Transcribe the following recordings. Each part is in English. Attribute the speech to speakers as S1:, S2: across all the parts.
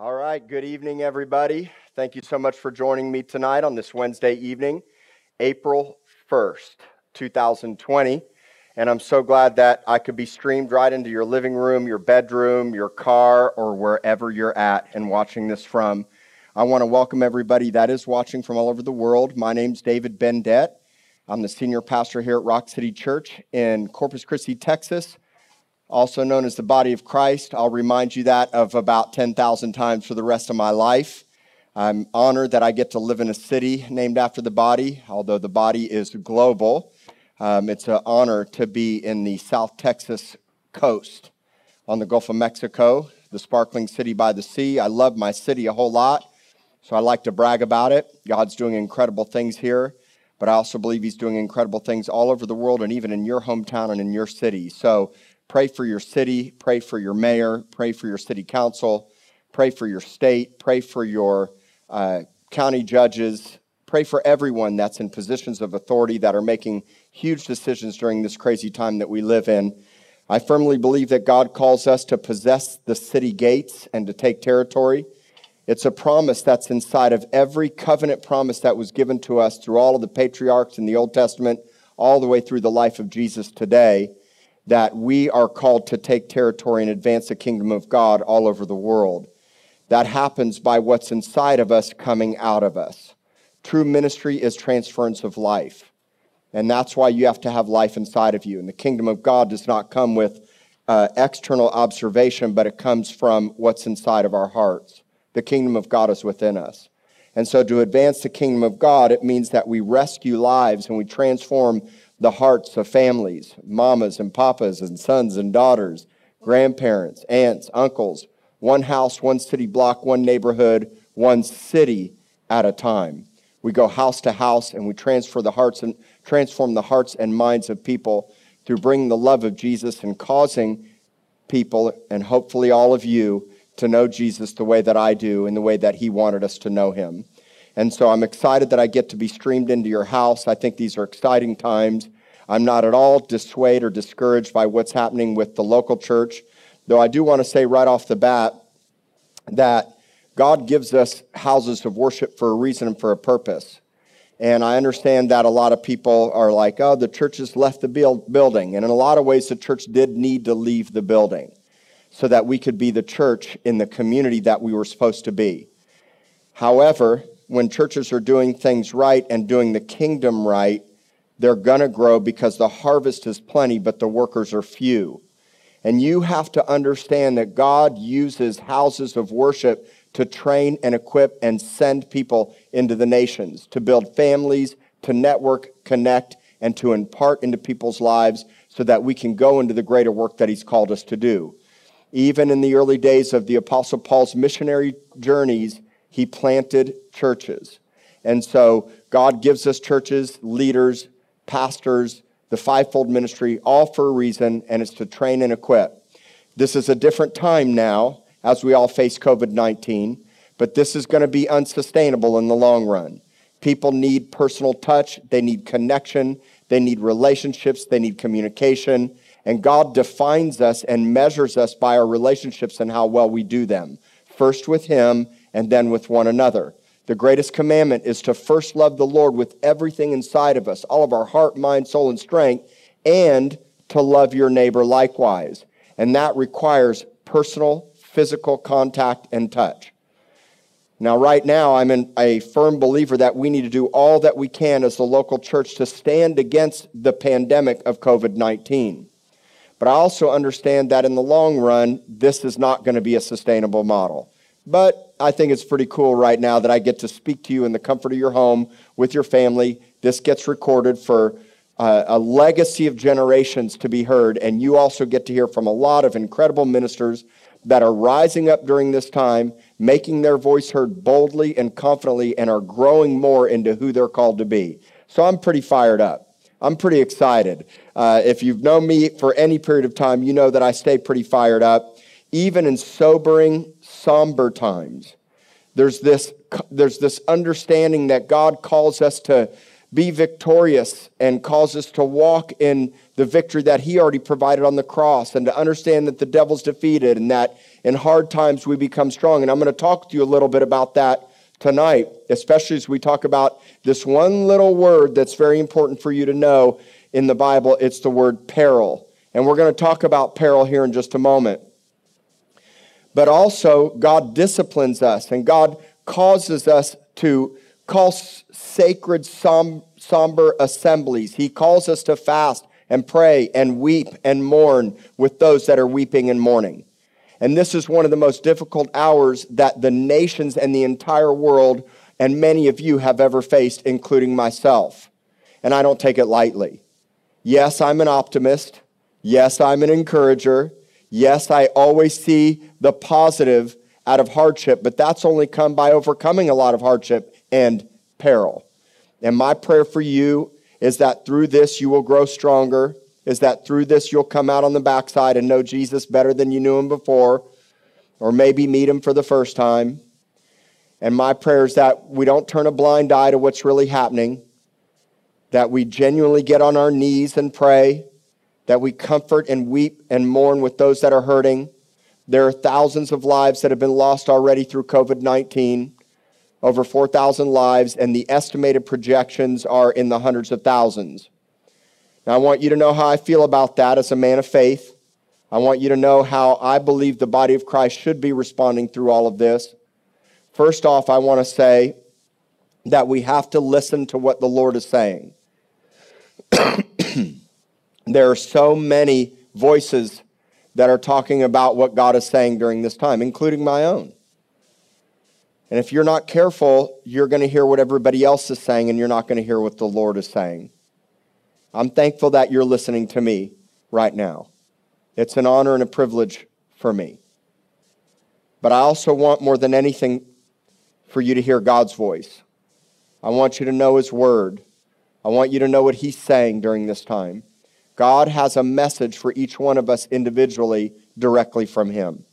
S1: All right, good evening, everybody. Thank you so much for joining me tonight on this Wednesday evening, April 1st, 2020. And I'm so glad that I could be streamed right into your living room, your bedroom, your car, or wherever you're at and watching this from. I want to welcome everybody that is watching from all over the world. My name's David Bendett. I'm the senior pastor here at Rock City Church in Corpus Christi, Texas, also known as the body of Christ. I'll remind you that of about 10,000 times for the rest of my life. I'm honored that I get to live in a city named after the body, although the body is global. Um, it's an honor to be in the South Texas coast on the Gulf of Mexico, the sparkling city by the sea. I love my city a whole lot, so I like to brag about it. God's doing incredible things here but I also believe He's doing incredible things all over the world and even in your hometown and in your city. So pray for your city, pray for your mayor, pray for your city council, pray for your state, pray for your uh, county judges, pray for everyone that's in positions of authority that are making huge decisions during this crazy time that we live in. I firmly believe that God calls us to possess the city gates and to take territory. It's a promise that's inside of every covenant promise that was given to us through all of the patriarchs in the Old Testament, all the way through the life of Jesus today, that we are called to take territory and advance the kingdom of God all over the world. That happens by what's inside of us coming out of us. True ministry is transference of life. And that's why you have to have life inside of you. And the kingdom of God does not come with uh, external observation, but it comes from what's inside of our hearts. The kingdom of God is within us. And so, to advance the kingdom of God, it means that we rescue lives and we transform the hearts of families, mamas and papas and sons and daughters, grandparents, aunts, uncles, one house, one city block, one neighborhood, one city at a time. We go house to house and we transfer the hearts and transform the hearts and minds of people through bringing the love of Jesus and causing people and hopefully all of you to know Jesus the way that I do and the way that He wanted us to know Him. And so I'm excited that I get to be streamed into your house. I think these are exciting times. I'm not at all dissuaded or discouraged by what's happening with the local church, though I do want to say right off the bat that God gives us houses of worship for a reason and for a purpose. And I understand that a lot of people are like, oh, the church has left the building. And in a lot of ways, the church did need to leave the building so that we could be the church in the community that we were supposed to be. However, when churches are doing things right and doing the kingdom right, they're going to grow because the harvest is plenty, but the workers are few. And you have to understand that God uses houses of worship to train and equip and send people into the nations, to build families, to network, connect, and to impart into people's lives so that we can go into the greater work that He's called us to do. Even in the early days of the Apostle Paul's missionary journeys, he planted churches. And so God gives us churches, leaders, pastors, the fivefold ministry, all for a reason, and it's to train and equip. This is a different time now as we all face COVID 19, but this is going to be unsustainable in the long run. People need personal touch, they need connection, they need relationships, they need communication, and God defines us and measures us by our relationships and how well we do them, first with Him and then with one another. The greatest commandment is to first love the Lord with everything inside of us, all of our heart, mind, soul, and strength, and to love your neighbor likewise. And that requires personal, physical contact and touch. Now, right now, I'm a firm believer that we need to do all that we can as the local church to stand against the pandemic of COVID 19. But I also understand that in the long run, this is not going to be a sustainable model. But I think it's pretty cool right now that I get to speak to you in the comfort of your home with your family. This gets recorded for uh, a legacy of generations to be heard. And you also get to hear from a lot of incredible ministers that are rising up during this time, making their voice heard boldly and confidently, and are growing more into who they're called to be. So I'm pretty fired up. I'm pretty excited. Uh, if you've known me for any period of time, you know that I stay pretty fired up, even in sobering, somber times. There's this, there's this understanding that God calls us to be victorious and calls us to walk in the victory that He already provided on the cross and to understand that the devil's defeated and that in hard times we become strong. And I'm going to talk to you a little bit about that tonight, especially as we talk about this one little word that's very important for you to know in the Bible. It's the word peril. And we're going to talk about peril here in just a moment. But also, God disciplines us and God causes us to call sacred, somber assemblies. He calls us to fast and pray and weep and mourn with those that are weeping and mourning. And this is one of the most difficult hours that the nations and the entire world and many of you have ever faced, including myself. And I don't take it lightly. Yes, I'm an optimist. Yes, I'm an encourager. Yes, I always see the positive out of hardship, but that's only come by overcoming a lot of hardship and peril. And my prayer for you is that through this you will grow stronger, is that through this you'll come out on the backside and know Jesus better than you knew him before, or maybe meet him for the first time. And my prayer is that we don't turn a blind eye to what's really happening, that we genuinely get on our knees and pray, that we comfort and weep and mourn with those that are hurting. There are thousands of lives that have been lost already through COVID 19 over 4,000 lives, and the estimated projections are in the hundreds of thousands. Now, I want you to know how I feel about that as a man of faith. I want you to know how I believe the body of Christ should be responding through all of this. First off, I want to say that we have to listen to what the Lord is saying. there are so many voices that are talking about what God is saying during this time, including my own. And if you're not careful, you're going to hear what everybody else is saying and you're not going to hear what the Lord is saying. I'm thankful that you're listening to me right now. It's an honor and a privilege for me. But I also want more than anything for you to hear God's voice. I want you to know His word. I want you to know what He's saying during this time. God has a message for each one of us individually directly from Him.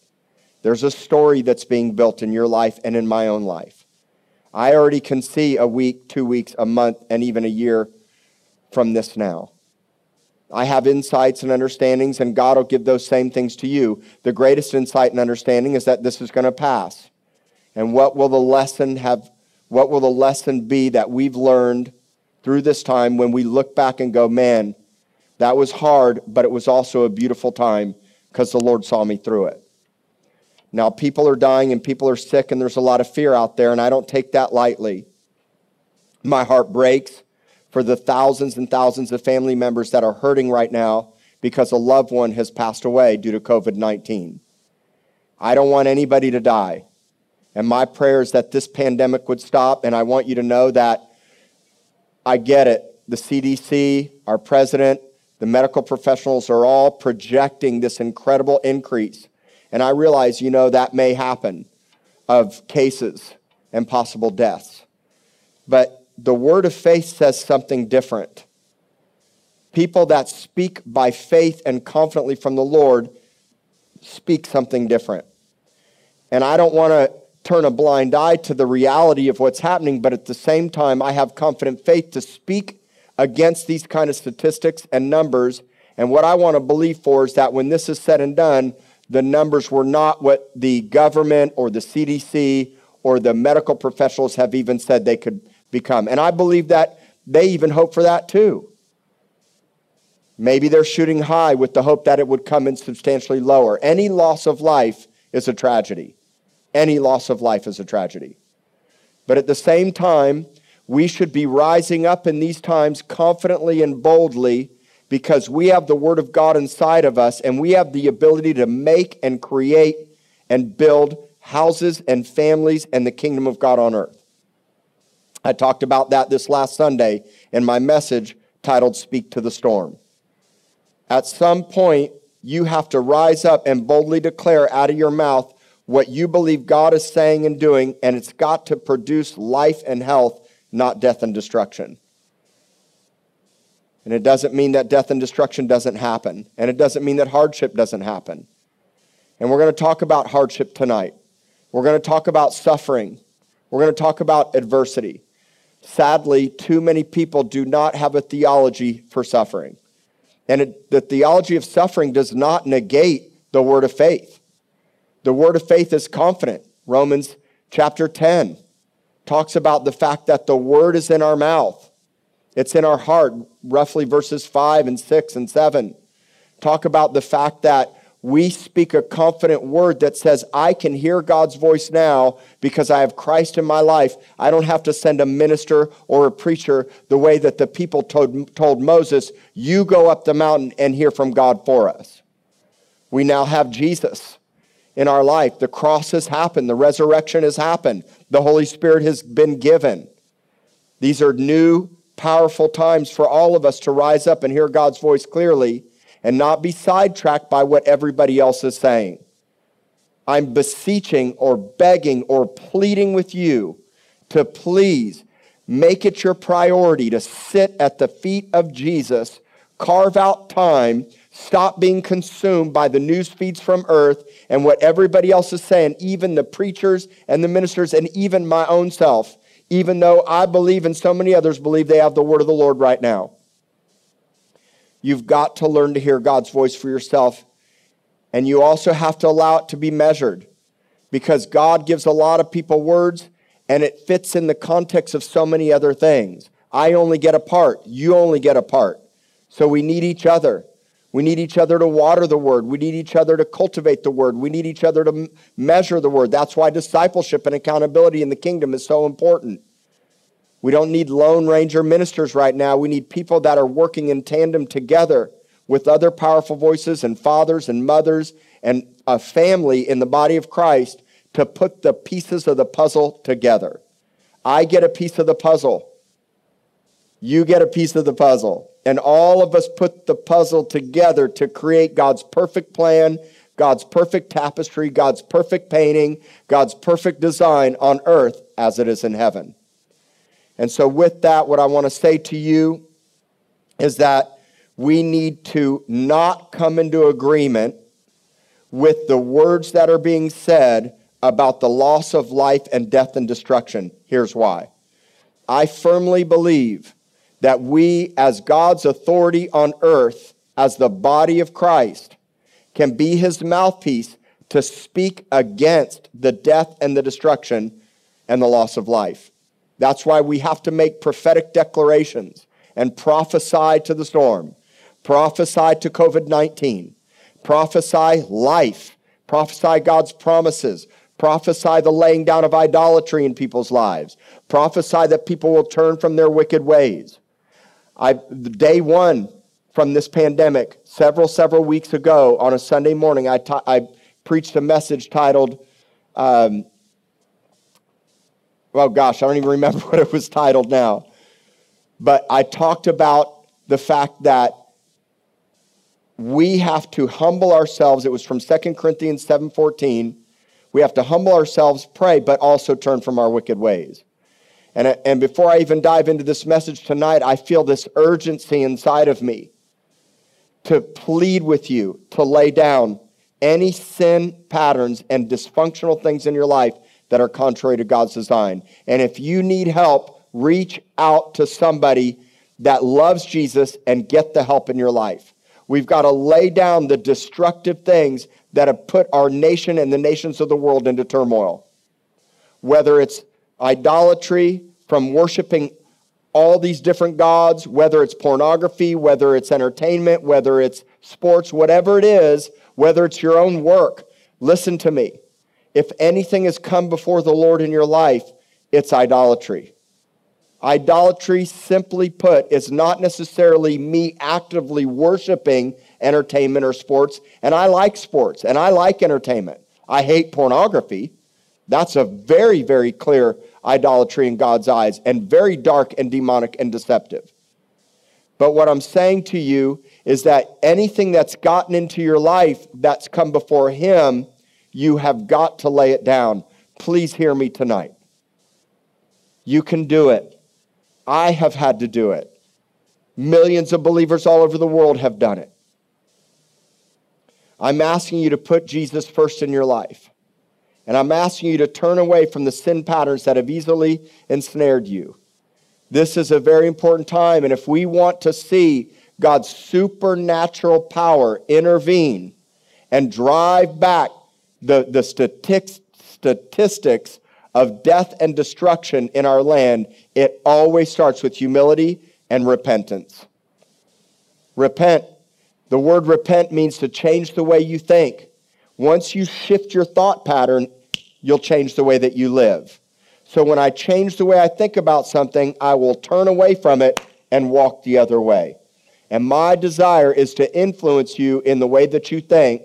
S1: There's a story that's being built in your life and in my own life. I already can see a week, two weeks, a month, and even a year from this now. I have insights and understandings, and God will give those same things to you. The greatest insight and understanding is that this is going to pass. And what will the lesson have? What will the lesson be that we've learned through this time when we look back and go, man, that was hard, but it was also a beautiful time because the Lord saw me through it. Now, people are dying and people are sick, and there's a lot of fear out there, and I don't take that lightly. My heart breaks for the thousands and thousands of family members that are hurting right now because a loved one has passed away due to COVID 19. I don't want anybody to die. And my prayer is that this pandemic would stop, and I want you to know that I get it. The CDC, our president, the medical professionals are all projecting this incredible increase and I realize, you know, that may happen of cases and possible deaths. But the word of faith says something different. People that speak by faith and confidently from the Lord speak something different. And I don't want to turn a blind eye to the reality of what's happening, but at the same time, I have confident faith to speak against these kind of statistics and numbers. And what I want to believe for is that when this is said and done, the numbers were not what the government or the CDC or the medical professionals have even said they could become. And I believe that they even hope for that too. Maybe they're shooting high with the hope that it would come in substantially lower. Any loss of life is a tragedy. Any loss of life is a tragedy. But at the same time, we should be rising up in these times confidently and boldly because we have the Word of God inside of us and we have the ability to make and create and build houses and families and the kingdom of God on earth. I talked about that this last Sunday in my message titled Speak to the Storm. At some point, you have to rise up and boldly declare out of your mouth what you believe God is saying and doing, and it's got to produce life and health, not death and destruction. And it doesn't mean that death and destruction doesn't happen. And it doesn't mean that hardship doesn't happen. And we're going to talk about hardship tonight. We're going to talk about suffering. We're going to talk about adversity. sadly, too many people do not have a theology for suffering. And it, the theology of suffering does not negate the word of faith. The word of faith is confident. Romans chapter 10 talks about the fact that the word is in our mouth, it's in our heart, roughly verses 5 and 6 and 7. Talk about the fact that we speak a confident word that says, I can hear God's voice now because I have Christ in my life. I don't have to send a minister or a preacher the way that the people told, told Moses, You go up the mountain and hear from God for us. We now have Jesus in our life. The cross has happened, the resurrection has happened, the Holy Spirit has been given. These are new, powerful times for all of us to rise up and hear God's voice clearly and not be sidetracked by what everybody else is saying. I'm beseeching or begging or pleading with you to please make it your priority to sit at the feet of Jesus, carve out time, stop being consumed by the news feeds from earth and what everybody else is saying, even the preachers and the ministers, and even my own self, even though I believe and so many others believe they have the word of the Lord right now. You've got to learn to hear God's voice for yourself. And you also have to allow it to be measured because God gives a lot of people words and it fits in the context of so many other things. I only get a part, you only get a part. So we need each other. We need each other to water the word. We need each other to cultivate the word. We need each other to measure the word. That's why discipleship and accountability in the kingdom is so important. We don't need Lone Ranger ministers right now. We need people that are working in tandem together with other powerful voices and fathers and mothers and a family in the body of Christ to put the pieces of the puzzle together. I get a piece of the puzzle. You get a piece of the puzzle. And all of us put the puzzle together to create God's perfect plan, God's perfect tapestry, God's perfect painting, God's perfect design on earth as it is in heaven. And so, with that, what I want to say to you is that we need to not come into agreement with the words that are being said about the loss of life and death and destruction. Here's why. I firmly believe that we, as God's authority on earth, as the body of Christ, can be his mouthpiece to speak against the death and the destruction and the loss of life. That's why we have to make prophetic declarations and prophesy to the storm, prophesy to COVID 19, prophesy life, prophesy God's promises, prophesy the laying down of idolatry in people's lives, prophesy that people will turn from their wicked ways. I, the day one from this pandemic, several, several weeks ago on a Sunday morning, I, preached a message titled, um, well, gosh, I don't even remember what it was titled now. But I talked about the fact that we have to humble ourselves. It was from 2 Corinthians 7:14. We have to humble ourselves, pray, but also turn from our wicked ways. And, uh, and before I even dive into this message tonight, I feel this urgency inside of me to plead with you to lay down any sin patterns and dysfunctional things in your life that are contrary to God's design. And if you need help, reach out to somebody that loves Jesus and get the help in your life. We've got to lay down the destructive things that have put our nation and the nations of the world into turmoil. Whether it's idolatry from worshiping all these different gods, whether it's pornography, whether it's entertainment, whether it's sports, whatever it is, whether it's your own work, listen to me. If anything has come before the Lord in your life, it's idolatry. Idolatry, simply put, is not necessarily me actively worshiping entertainment or sports. And I like sports and I like entertainment. I hate pornography. That's a very, very clear idolatry in God's eyes and very dark and demonic and deceptive. But what I'm saying to you is that anything that's gotten into your life that's come before Him you have got to lay it down. Please hear me tonight. You can do it. I have had to do it. Millions of believers all over the world have done it. I'm asking you to put Jesus first in your life. And I'm asking you to turn away from the sin patterns that have easily ensnared you. This is a very important time. And if we want to see God's supernatural power intervene and drive back the, the statistics, statistics of death and destruction in our land, it always starts with humility and repentance. Repent. The word repent means to change the way you think. Once you shift your thought pattern, you'll change the way that you live. So when I change the way I think about something, I will turn away from it and walk the other way. And my desire is to influence you in the way that you think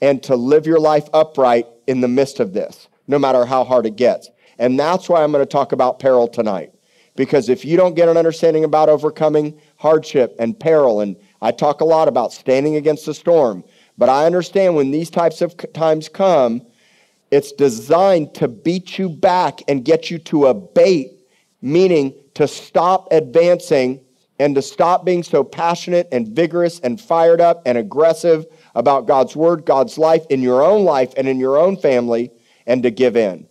S1: and to live your life upright in the midst of this, no matter how hard it gets. And that's why I'm going to talk about peril tonight. Because if you don't get an understanding about overcoming hardship and peril, and I talk a lot about standing against the storm, but I understand when these types of times come, it's designed to beat you back and get you to abate, meaning to stop advancing and to stop being so passionate and vigorous and fired up and aggressive about God's word, God's life in your own life and in your own family, and to give in.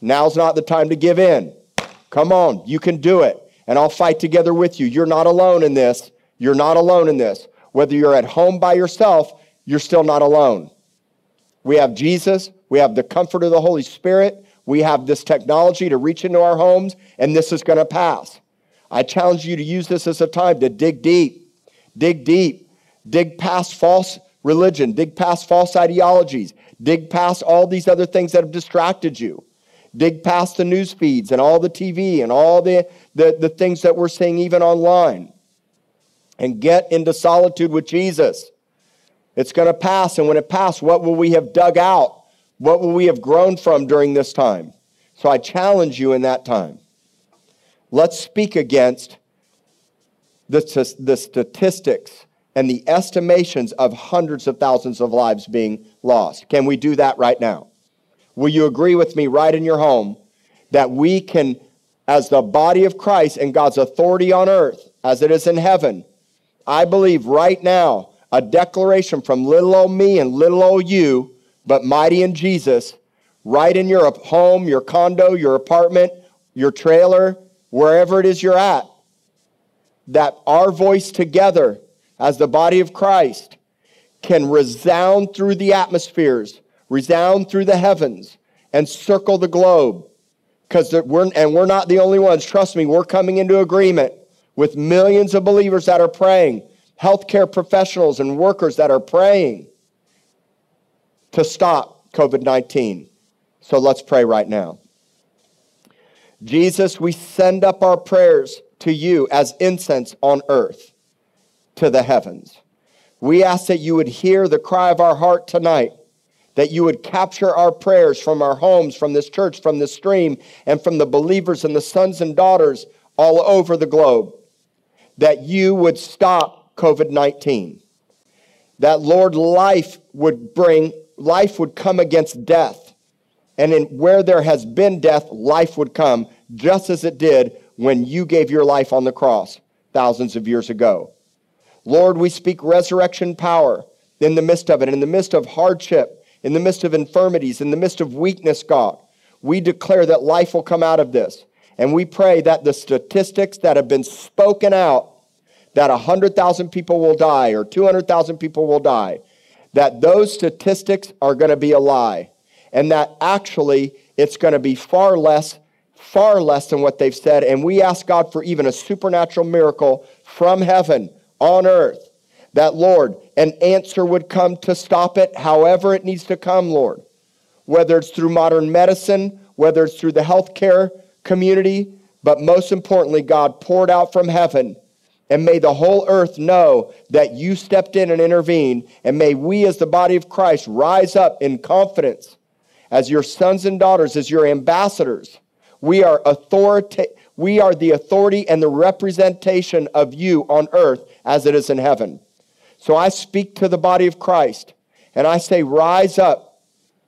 S1: Now's not the time to give in. Come on, you can do it. And I'll fight together with you. You're not alone in this. You're not alone in this. Whether you're at home by yourself, you're still not alone. We have Jesus, we have the comfort of the Holy Spirit, we have this technology to reach into our homes, and this is going to pass. I challenge you to use this as a time to dig deep, dig deep, dig past false religion, dig past false ideologies, dig past all these other things that have distracted you, dig past the news feeds and all the TV and all the, the, the things that we're seeing even online, and get into solitude with Jesus. It's going to pass. And when it passes, what will we have dug out? What will we have grown from during this time? So I challenge you in that time. Let's speak against the, the statistics and the estimations of hundreds of thousands of lives being lost. Can we do that right now? Will you agree with me right in your home that we can, as the body of Christ and God's authority on earth, as it is in heaven, I believe right now a declaration from little old me and little old you, but mighty in Jesus, right in your home, your condo, your apartment, your trailer, wherever it is you're at, that our voice together as the body of Christ can resound through the atmospheres, resound through the heavens, and circle the globe. Because we're, and we're not the only ones. Trust me, we're coming into agreement with millions of believers that are praying healthcare professionals and workers that are praying to stop COVID 19. So let's pray right now. Jesus, we send up our prayers to you as incense on earth to the heavens. We ask that you would hear the cry of our heart tonight, that you would capture our prayers from our homes, from this church, from this stream, and from the believers and the sons and daughters all over the globe, that you would stop COVID 19. That, Lord, life would bring, life would come against death. And in where there has been death, life would come, just as it did when you gave your life on the cross thousands of years ago. Lord, we speak resurrection power in the midst of it, in the midst of hardship, in the midst of infirmities, in the midst of weakness, God. We declare that life will come out of this. And we pray that the statistics that have been spoken out that 100,000 people will die or 200,000 people will die, that those statistics are going to be a lie. And that actually it's going to be far less, far less than what they've said. And we ask God for even a supernatural miracle from heaven on earth. That, Lord, an answer would come to stop it, however it needs to come, Lord. Whether it's through modern medicine, whether it's through the healthcare community, but most importantly, God poured out from heaven and may the whole earth know that you stepped in and intervened. And may we, as the body of Christ, rise up in confidence as your sons and daughters, as your ambassadors. We are authority. We are the authority and the representation of you on earth as it is in heaven. So I speak to the body of Christ and I say, Rise up,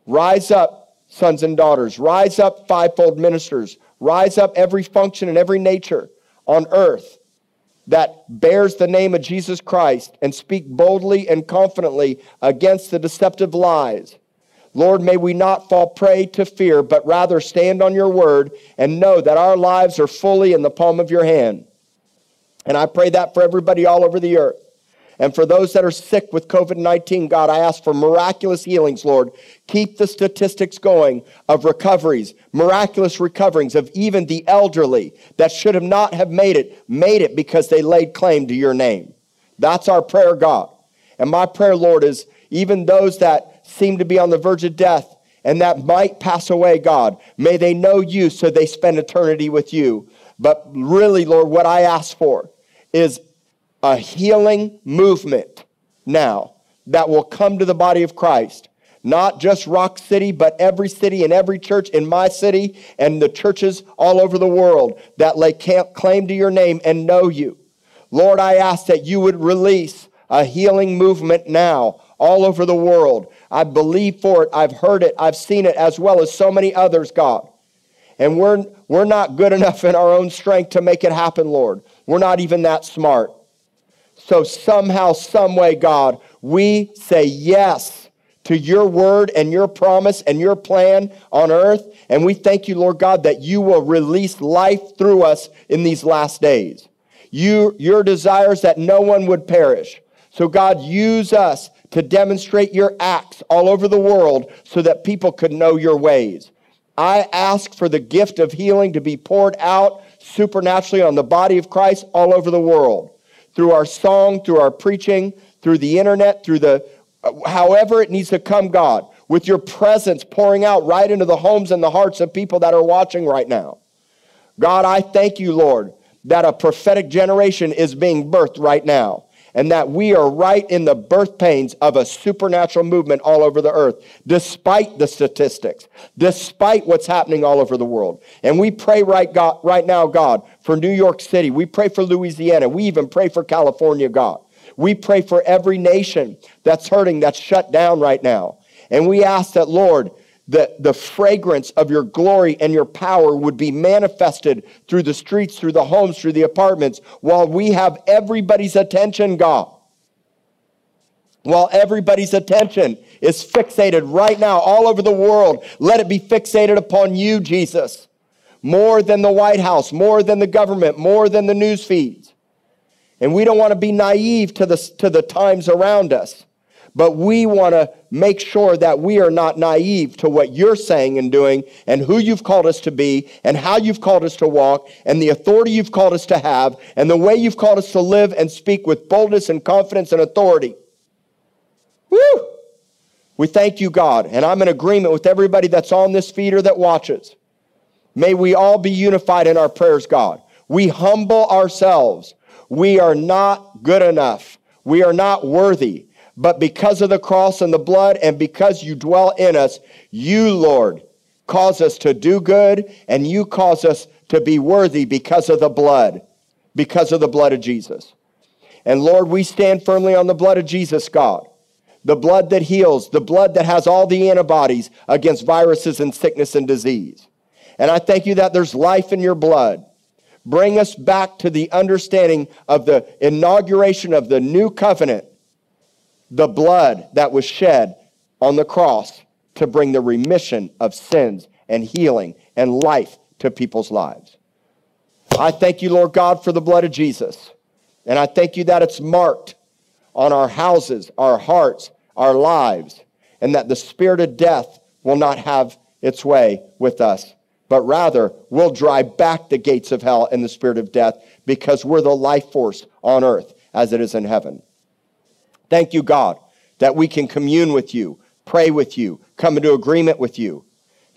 S1: rise up, sons and daughters, rise up, fivefold ministers, rise up every function and every nature on earth that bears the name of Jesus Christ and speak boldly and confidently against the deceptive lies. Lord, may we not fall prey to fear, but rather stand on your word and know that our lives are fully in the palm of your hand. And I pray that for everybody all over the earth. And for those that are sick with COVID 19, God, I ask for miraculous healings, Lord. Keep the statistics going of recoveries, miraculous recoverings of even the elderly that should have not have made it, made it because they laid claim to your name. That's our prayer, God. And my prayer, Lord, is even those that seem to be on the verge of death and that might pass away, God, may they know you so they spend eternity with you. But really, Lord, what I ask for is a healing movement now that will come to the body of Christ. Not just Rock City, but every city and every church in my city and the churches all over the world that lay claim to your name and know you. Lord, I ask that you would release a healing movement now all over the world. I believe for it. I've heard it. I've seen it as well as so many others, God. And we're, we're not good enough in our own strength to make it happen, Lord. We're not even that smart. So somehow, some way, God, we say yes to your word and your promise and your plan on earth. And we thank you, Lord God, that you will release life through us in these last days. You, your desires that no one would perish. So, God, use us to demonstrate your acts all over the world so that people could know your ways. I ask for the gift of healing to be poured out supernaturally on the body of Christ all over the world through our song, through our preaching, through the internet, through the uh, however it needs to come, God, with your presence pouring out right into the homes and the hearts of people that are watching right now. God, I thank you, Lord, that a prophetic generation is being birthed right now and that we are right in the birth pains of a supernatural movement all over the earth, despite the statistics, despite what's happening all over the world. And we pray right, God, right now, God, for New York City. We pray for Louisiana. We even pray for California, God. We pray for every nation that's hurting, that's shut down right now. And we ask that, Lord, that the fragrance of your glory and your power would be manifested through the streets, through the homes, through the apartments, while we have everybody's attention, God. While everybody's attention is fixated right now all over the world, let it be fixated upon you, Jesus. More than the White House, more than the government, more than the news feeds. And we don't want to be naive to the, to the times around us. But we want to make sure that we are not naive to what you're saying and doing and who you've called us to be and how you've called us to walk and the authority you've called us to have and the way you've called us to live and speak with boldness and confidence and authority. Woo! We thank you, God. And I'm in agreement with everybody that's on this feed or that watches. May we all be unified in our prayers, God. We humble ourselves. We are not good enough. We are not worthy. But because of the cross and the blood, and because you dwell in us, you, Lord, cause us to do good, and you cause us to be worthy because of the blood, because of the blood of Jesus. And Lord, we stand firmly on the blood of Jesus, God. The blood that heals, the blood that has all the antibodies against viruses and sickness and disease. And I thank you that there's life in your blood. Bring us back to the understanding of the inauguration of the new covenant the blood that was shed on the cross to bring the remission of sins and healing and life to people's lives. I thank you, Lord God, for the blood of Jesus. And I thank you that it's marked on our houses, our hearts, our lives, and that the spirit of death will not have its way with us, but rather will drive back the gates of hell and the spirit of death because we're the life force on earth as it is in heaven. Thank you, God, that we can commune with you, pray with you, come into agreement with you.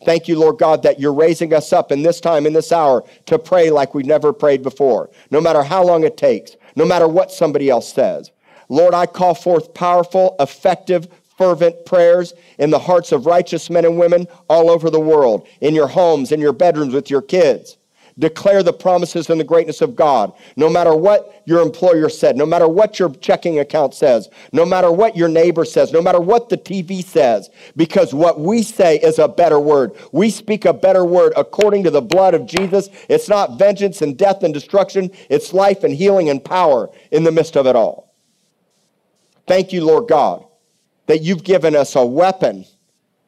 S1: Thank you, Lord God, that you're raising us up in this time, in this hour, to pray like we've never prayed before, no matter how long it takes, no matter what somebody else says. Lord, I call forth powerful, effective, fervent prayers in the hearts of righteous men and women all over the world, in your homes, in your bedrooms, with your kids. Declare the promises and the greatness of God. No matter what your employer said, no matter what your checking account says, no matter what your neighbor says, no matter what the TV says, because what we say is a better word. We speak a better word according to the blood of Jesus. It's not vengeance and death and destruction, it's life and healing and power in the midst of it all. Thank you, Lord God, that you've given us a weapon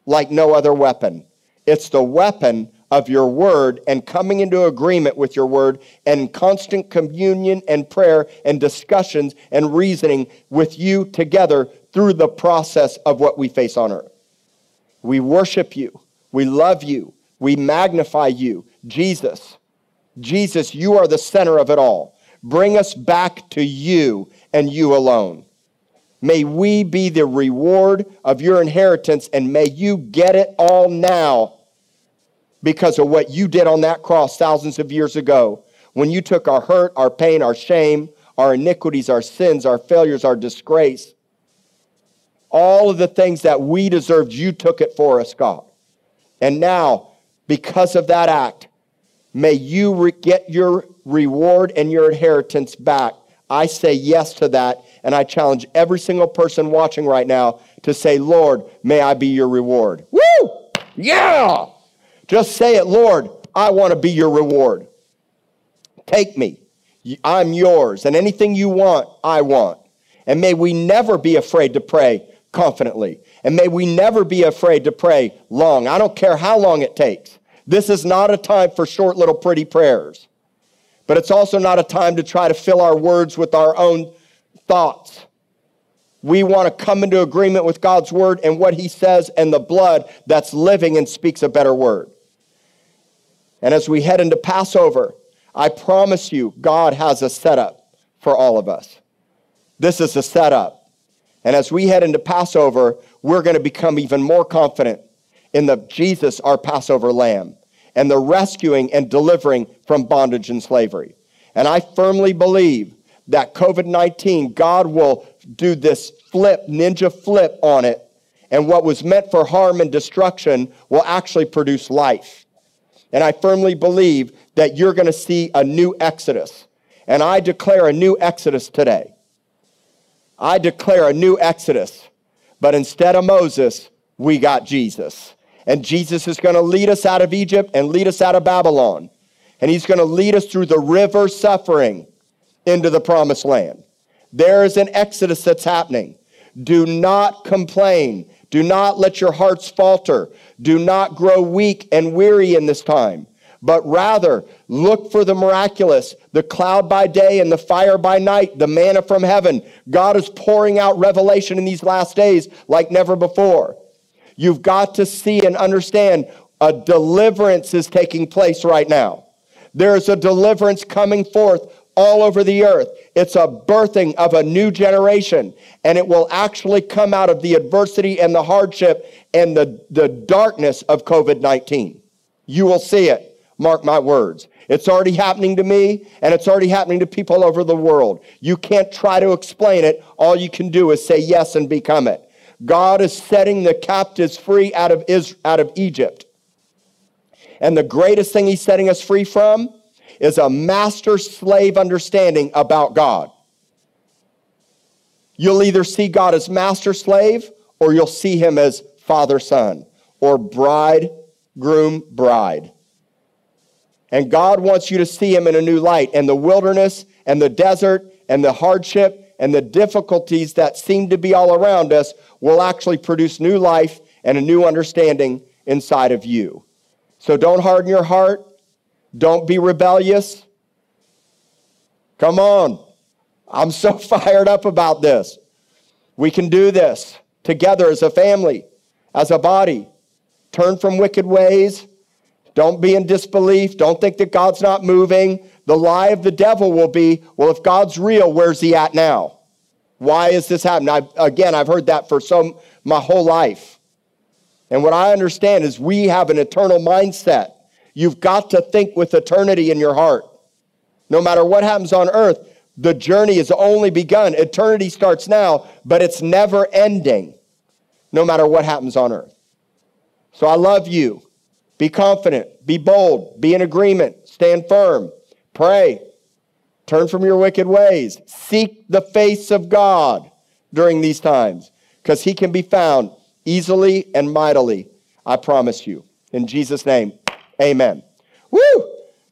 S1: like no other weapon. It's the weapon of your word and coming into agreement with your word and constant communion and prayer and discussions and reasoning with you together through the process of what we face on earth. We worship you. We love you. We magnify you. Jesus, Jesus, you are the center of it all. Bring us back to you and you alone. May we be the reward of your inheritance and may you get it all now because of what you did on that cross thousands of years ago when you took our hurt, our pain, our shame, our iniquities, our sins, our failures, our disgrace. All of the things that we deserved, you took it for us, God. And now, because of that act, may you re- get your reward and your inheritance back. I say yes to that, and I challenge every single person watching right now to say, Lord, may I be your reward. Woo! Yeah! Just say it, Lord, I want to be your reward. Take me. I'm yours. And anything you want, I want. And may we never be afraid to pray confidently. And may we never be afraid to pray long. I don't care how long it takes. This is not a time for short little pretty prayers. But it's also not a time to try to fill our words with our own thoughts. We want to come into agreement with God's word and what he says and the blood that's living and speaks a better word. And as we head into Passover, I promise you, God has a setup for all of us. This is a setup. And as we head into Passover, we're going to become even more confident in the Jesus, our Passover lamb, and the rescuing and delivering from bondage and slavery. And I firmly believe that COVID 19, God will do this flip, ninja flip on it, and what was meant for harm and destruction will actually produce life. And I firmly believe that you're going to see a new exodus. And I declare a new exodus today. I declare a new exodus. But instead of Moses, we got Jesus. And Jesus is going to lead us out of Egypt and lead us out of Babylon. And he's going to lead us through the river suffering into the promised land. There is an exodus that's happening. Do not complain. Do not let your hearts falter. Do not grow weak and weary in this time, but rather look for the miraculous, the cloud by day and the fire by night, the manna from heaven. God is pouring out revelation in these last days like never before. You've got to see and understand a deliverance is taking place right now. There's a deliverance coming forth all over the earth. It's a birthing of a new generation, and it will actually come out of the adversity and the hardship and the, the darkness of COVID 19. You will see it. Mark my words. It's already happening to me, and it's already happening to people over the world. You can't try to explain it. All you can do is say yes and become it. God is setting the captives free out of, Israel, out of Egypt. And the greatest thing he's setting us free from is a master slave understanding about God. You'll either see God as master slave or you'll see him as father son or bride, groom, bride. And God wants you to see him in a new light. And the wilderness and the desert and the hardship and the difficulties that seem to be all around us will actually produce new life and a new understanding inside of you. So don't harden your heart. Don't be rebellious. Come on. I'm so fired up about this. We can do this together as a family, as a body. Turn from wicked ways. Don't be in disbelief. Don't think that God's not moving. The lie of the devil will be well, if God's real, where's he at now? Why is this happening? I've, again, I've heard that for some, my whole life. And what I understand is we have an eternal mindset. You've got to think with eternity in your heart. No matter what happens on earth, the journey has only begun. Eternity starts now, but it's never ending, no matter what happens on earth. So I love you. Be confident, be bold, be in agreement, stand firm, pray, turn from your wicked ways, seek the face of God during these times, because he can be found easily and mightily. I promise you. In Jesus' name. Amen. Woo!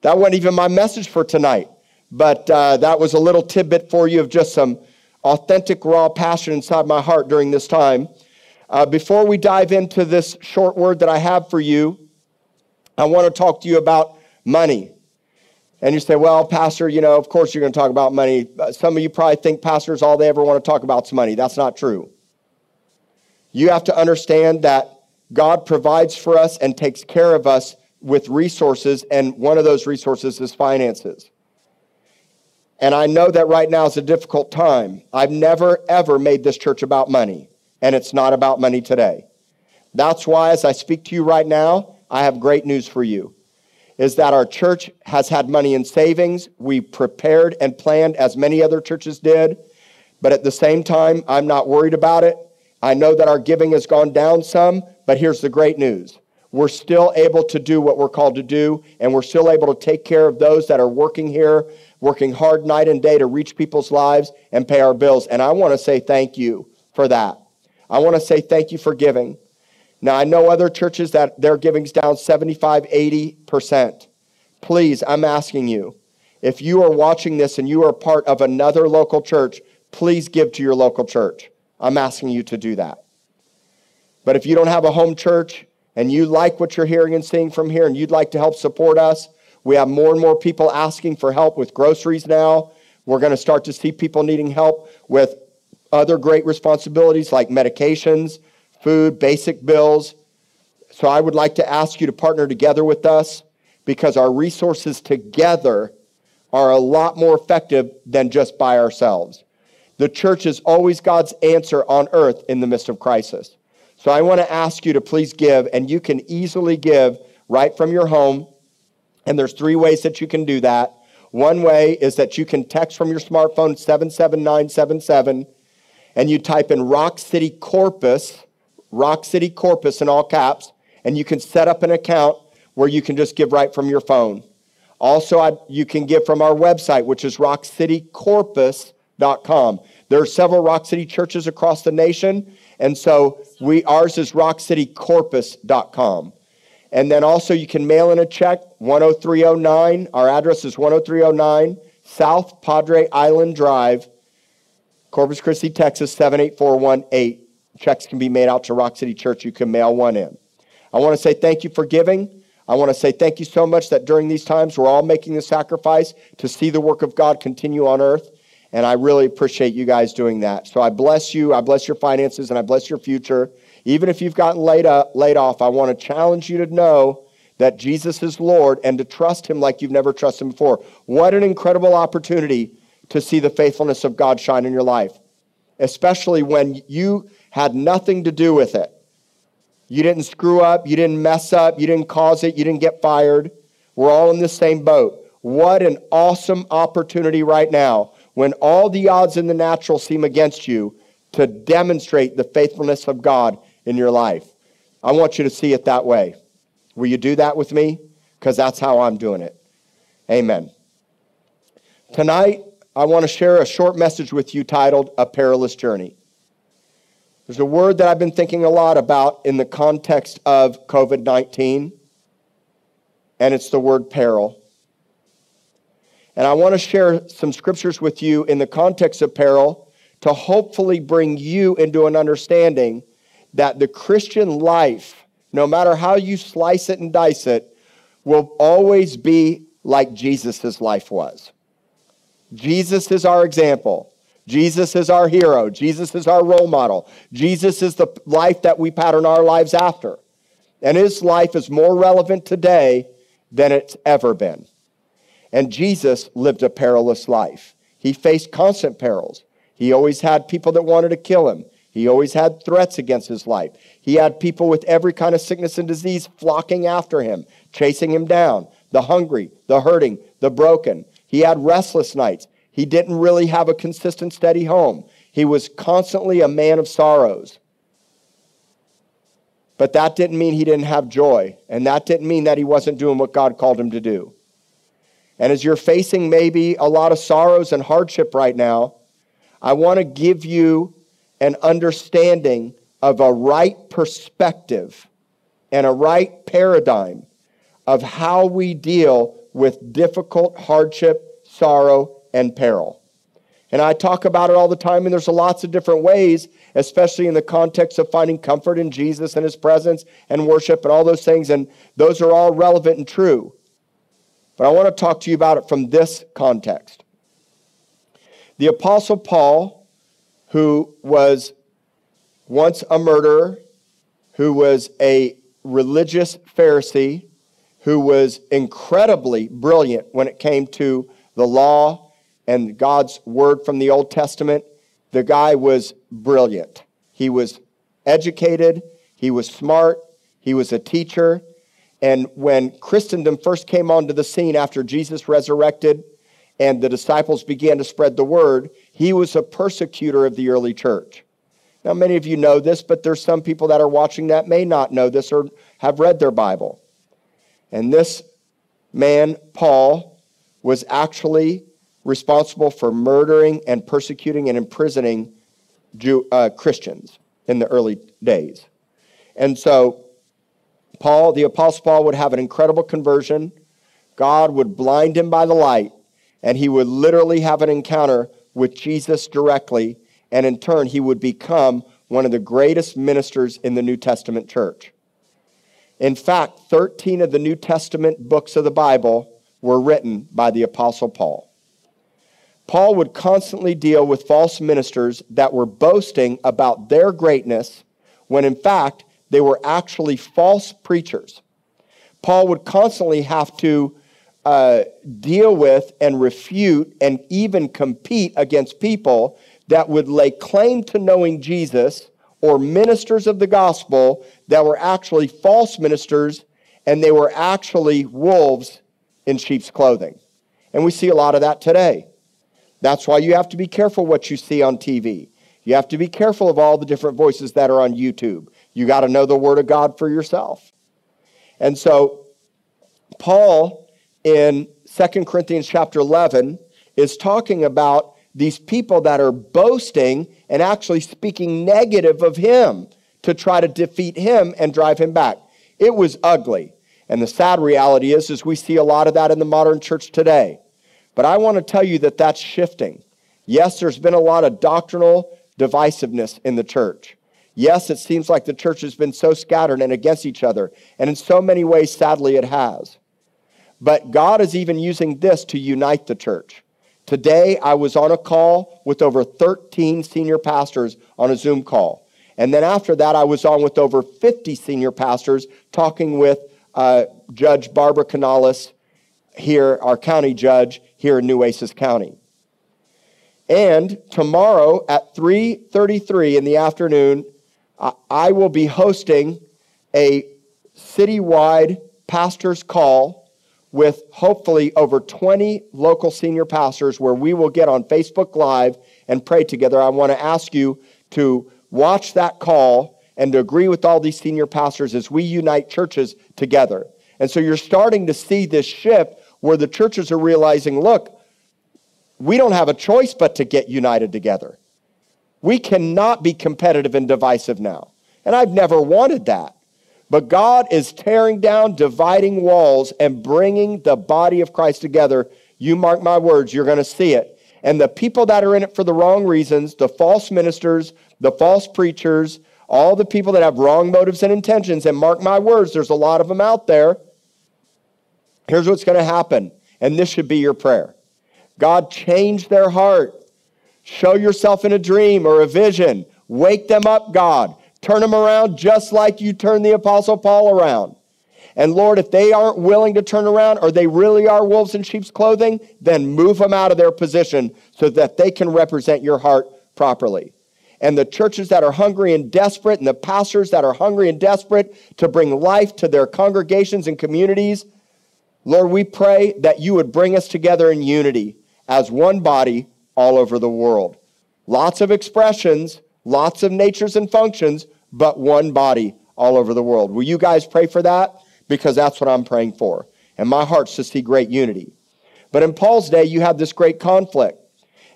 S1: That wasn't even my message for tonight, but uh, that was a little tidbit for you of just some authentic, raw passion inside my heart during this time. Uh, before we dive into this short word that I have for you, I want to talk to you about money. And you say, well, Pastor, you know, of course you're going to talk about money. Uh, some of you probably think pastors, all they ever want to talk about is money. That's not true. You have to understand that God provides for us and takes care of us with resources, and one of those resources is finances. And I know that right now is a difficult time. I've never, ever made this church about money, and it's not about money today. That's why, as I speak to you right now, I have great news for you is that our church has had money in savings. We prepared and planned as many other churches did. But at the same time, I'm not worried about it. I know that our giving has gone down some, but here's the great news. We're still able to do what we're called to do, and we're still able to take care of those that are working here, working hard night and day to reach people's lives and pay our bills. And I want to say thank you for that. I want to say thank you for giving. Now, I know other churches that their giving's down 75, 80%. Please, I'm asking you, if you are watching this and you are part of another local church, please give to your local church. I'm asking you to do that. But if you don't have a home church and you like what you're hearing and seeing from here and you'd like to help support us, we have more and more people asking for help with groceries now. We're going to start to see people needing help with other great responsibilities like medications food, basic bills. So I would like to ask you to partner together with us because our resources together are a lot more effective than just by ourselves. The church is always God's answer on earth in the midst of crisis. So I want to ask you to please give, and you can easily give right from your home. And there's three ways that you can do that. One way is that you can text from your smartphone 77977 and you type in Rock City Corpus Rock City Corpus in all caps, and you can set up an account where you can just give right from your phone. Also, I, you can give from our website, which is rockcitycorpus.com. There are several Rock City churches across the nation, and so we ours is rockcitycorpus.com. And then also you can mail in a check 10309. Our address is 10309 South Padre Island Drive, Corpus Christi, Texas 78418. Checks can be made out to Rock City Church. You can mail one in. I want to say thank you for giving. I want to say thank you so much that during these times we're all making the sacrifice to see the work of God continue on earth. And I really appreciate you guys doing that. So I bless you. I bless your finances and I bless your future. Even if you've gotten laid, up, laid off, I want to challenge you to know that Jesus is Lord and to trust Him like you've never trusted Him before. What an incredible opportunity to see the faithfulness of God shine in your life, especially when you had nothing to do with it. You didn't screw up, you didn't mess up, you didn't cause it, you didn't get fired. We're all in the same boat. What an awesome opportunity right now when all the odds in the natural seem against you to demonstrate the faithfulness of God in your life. I want you to see it that way. Will you do that with me? Because that's how I'm doing it. Amen. Tonight, I want to share a short message with you titled A Perilous Journey. There's a word that I've been thinking a lot about in the context of COVID 19, and it's the word peril. And I want to share some scriptures with you in the context of peril to hopefully bring you into an understanding that the Christian life, no matter how you slice it and dice it, will always be like Jesus' life was. Jesus is our example. Jesus is our hero. Jesus is our role model. Jesus is the life that we pattern our lives after. And his life is more relevant today than it's ever been. And Jesus lived a perilous life. He faced constant perils. He always had people that wanted to kill him. He always had threats against his life. He had people with every kind of sickness and disease flocking after him, chasing him down the hungry, the hurting, the broken. He had restless nights. He didn't really have a consistent, steady home. He was constantly a man of sorrows. But that didn't mean he didn't have joy. And that didn't mean that he wasn't doing what God called him to do. And as you're facing maybe a lot of sorrows and hardship right now, I want to give you an understanding of a right perspective and a right paradigm of how we deal with difficult hardship, sorrow, and peril. And I talk about it all the time, and there's lots of different ways, especially in the context of finding comfort in Jesus and his presence and worship and all those things. And those are all relevant and true. But I want to talk to you about it from this context. The Apostle Paul, who was once a murderer, who was a religious Pharisee, who was incredibly brilliant when it came to the law and God's word from the Old Testament. The guy was brilliant. He was educated, he was smart, he was a teacher. And when Christendom first came onto the scene after Jesus resurrected and the disciples began to spread the word, he was a persecutor of the early church. Now, many of you know this, but there's some people that are watching that may not know this or have read their Bible. And this man, Paul, was actually responsible for murdering and persecuting and imprisoning Jew, uh, Christians in the early days. And so, Paul, the Apostle Paul, would have an incredible conversion. God would blind him by the light, and he would literally have an encounter with Jesus directly, and in turn, he would become one of the greatest ministers in the New Testament church. In fact, 13 of the New Testament books of the Bible were written by the Apostle Paul. Paul would constantly deal with false ministers that were boasting about their greatness when in fact they were actually false preachers. Paul would constantly have to uh, deal with and refute and even compete against people that would lay claim to knowing Jesus or ministers of the gospel that were actually false ministers and they were actually wolves in sheep's clothing. And we see a lot of that today. That's why you have to be careful what you see on TV. You have to be careful of all the different voices that are on YouTube. You got to know the Word of God for yourself. And so, Paul in 2 Corinthians chapter 11 is talking about these people that are boasting and actually speaking negative of him to try to defeat him and drive him back. It was ugly. And the sad reality is, is we see a lot of that in the modern church today. But I want to tell you that that's shifting. Yes, there's been a lot of doctrinal divisiveness in the church. Yes, it seems like the church has been so scattered and against each other. And in so many ways, sadly, it has. But God is even using this to unite the church. Today, I was on a call with over 13 senior pastors on a Zoom call. And then after that, I was on with over 50 senior pastors talking with uh, Judge Barbara Canales here, our county judge here in Nueces County. And tomorrow at 3:33 in the afternoon, I will be hosting a citywide pastors call with hopefully over 20 local senior pastors where we will get on Facebook Live and pray together. I want to ask you to watch that call and to agree with all these senior pastors as we unite churches together. And so you're starting to see this shift where the churches are realizing look, we don't have a choice but to get united together. We cannot be competitive and divisive now. And I've never wanted that. But God is tearing down dividing walls and bringing the body of Christ together. You mark my words, you're going to see it. And the people that are in it for the wrong reasons, the false ministers, the false preachers, all the people that have wrong motives and intentions, and mark my words, there's a lot of them out there. Here's what's going to happen, and this should be your prayer God, change their heart. Show yourself in a dream or a vision. Wake them up, God. Turn them around just like you turned the Apostle Paul around. And Lord, if they aren't willing to turn around or they really are wolves in sheep's clothing, then move them out of their position so that they can represent your heart properly and the churches that are hungry and desperate, and the pastors that are hungry and desperate to bring life to their congregations and communities. Lord, we pray that you would bring us together in unity as one body all over the world. Lots of expressions, lots of natures and functions, but one body all over the world. Will you guys pray for that? Because that's what I'm praying for. And my heart's to see great unity. But in Paul's day, you had this great conflict.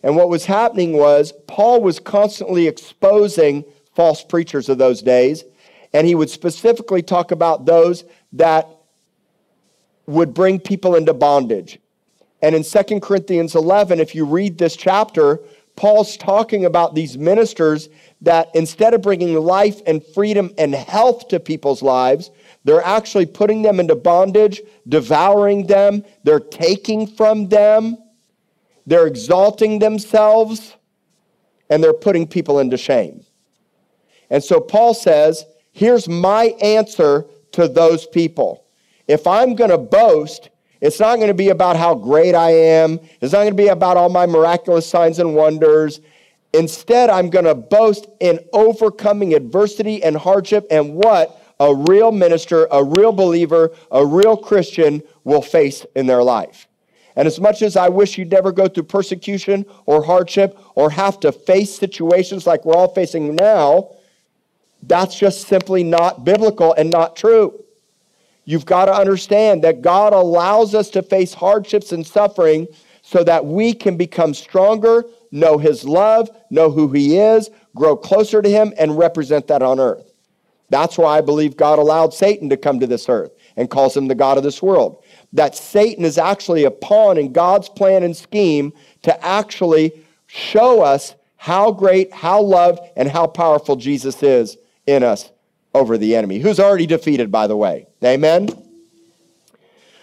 S1: And what was happening was Paul was constantly exposing false preachers of those days, and he would specifically talk about those that would bring people into bondage. And in 2 Corinthians 11, if you read this chapter, Paul's talking about these ministers that instead of bringing life and freedom and health to people's lives, they're actually putting them into bondage, devouring them, they're taking from them, they're exalting themselves, and they're putting people into shame. And so Paul says, here's my answer to those people. If I'm going to boast, it's not going to be about how great I am. It's not going to be about all my miraculous signs and wonders. Instead, I'm going to boast in overcoming adversity and hardship and what a real minister, a real believer, a real Christian will face in their life. And as much as I wish you'd never go through persecution or hardship or have to face situations like we're all facing now, that's just simply not biblical and not true. You've got to understand that God allows us to face hardships and suffering so that we can become stronger, know His love, know who He is, grow closer to Him, and represent that on earth. That's why I believe God allowed Satan to come to this earth and calls him the God of this world. That Satan is actually a pawn in God's plan and scheme to actually show us how great, how loved, and how powerful Jesus is in us over the enemy, who's already defeated, by the way. Amen?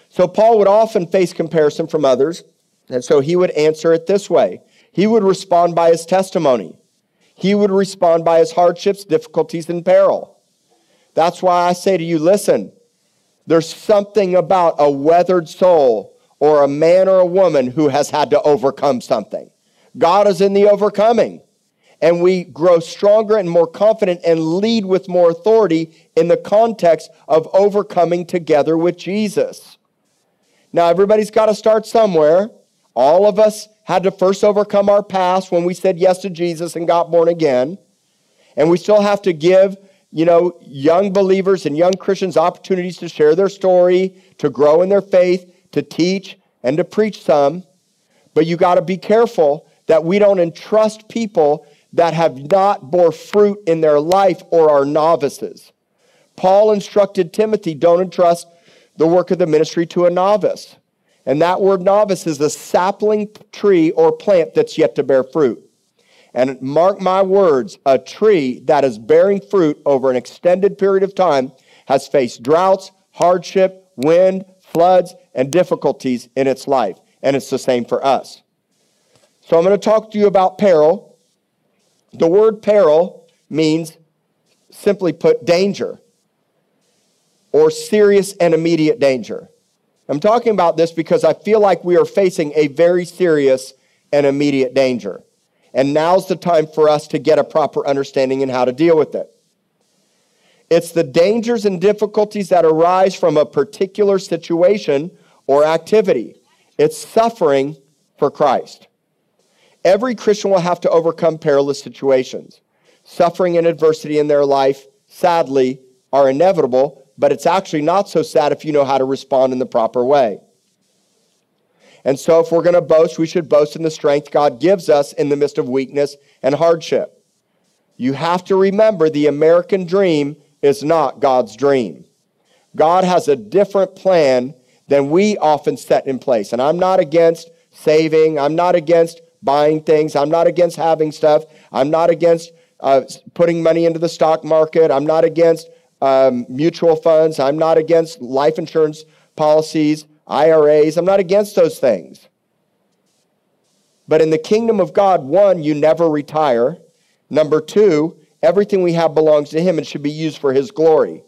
S1: So Paul would often face comparison from others, and so he would answer it this way he would respond by his testimony, he would respond by his hardships, difficulties, and peril. That's why I say to you listen, there's something about a weathered soul or a man or a woman who has had to overcome something. God is in the overcoming and we grow stronger and more confident and lead with more authority in the context of overcoming together with Jesus. Now, everybody's got to start somewhere. All of us had to first overcome our past when we said yes to Jesus and got born again. And we still have to give, you know, young believers and young Christians opportunities to share their story, to grow in their faith, to teach, and to preach some. But you got to be careful that we don't entrust people that have not bore fruit in their life or are novices. Paul instructed Timothy, don't entrust the work of the ministry to a novice. And that word novice is a sapling tree or plant that's yet to bear fruit. And mark my words, a tree that is bearing fruit over an extended period of time has faced droughts, hardship, wind, floods, and difficulties in its life. And it's the same for us. So I'm going to talk to you about peril the word peril means, simply put, danger or serious and immediate danger. I'm talking about this because I feel like we are facing a very serious and immediate danger. And now's the time for us to get a proper understanding in how to deal with it. It's the dangers and difficulties that arise from a particular situation or activity. It's suffering for Christ. Every Christian will have to overcome perilous situations. Suffering and adversity in their life, sadly, are inevitable, but it's actually not so sad if you know how to respond in the proper way. And so, if we're going to boast, we should boast in the strength God gives us in the midst of weakness and hardship. You have to remember the American dream is not God's dream. God has a different plan than we often set in place. And I'm not against saving, I'm not against buying things. I'm not against having stuff. I'm not against uh, putting money into the stock market. I'm not against um, mutual funds. I'm not against life insurance policies, IRAs. I'm not against those things. But in the kingdom of God, one, you never retire. Number two, everything we have belongs to Him and should be used for His glory.